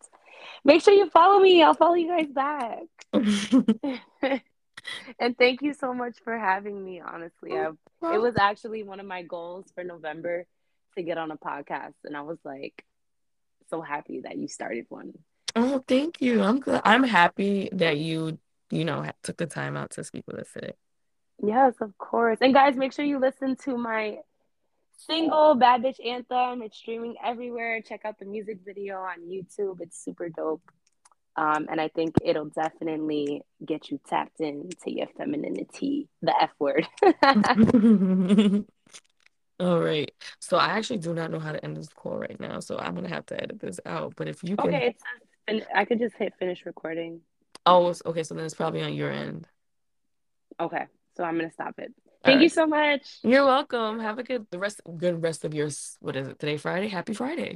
Make sure you follow me. I'll follow you guys back. (laughs) and thank you so much for having me. Honestly, I, it was actually one of my goals for November to get on a podcast, and I was like so happy that you started one. Oh, thank you. I'm good. I'm happy that you, you know, took the time out to speak with us today. Yes, of course. And guys, make sure you listen to my single Bad Bitch Anthem. It's streaming everywhere. Check out the music video on YouTube. It's super dope. Um, and I think it'll definitely get you tapped into your femininity, the F word. (laughs) (laughs) All right. So I actually do not know how to end this call right now, so I'm gonna have to edit this out. But if you can, okay, it says fin- I could just hit finish recording. oh, okay. So then it's probably on your end. Okay, so I'm gonna stop it. Thank you so much. You're welcome. Have a good the rest good rest of your what is it today? Friday. Happy Friday.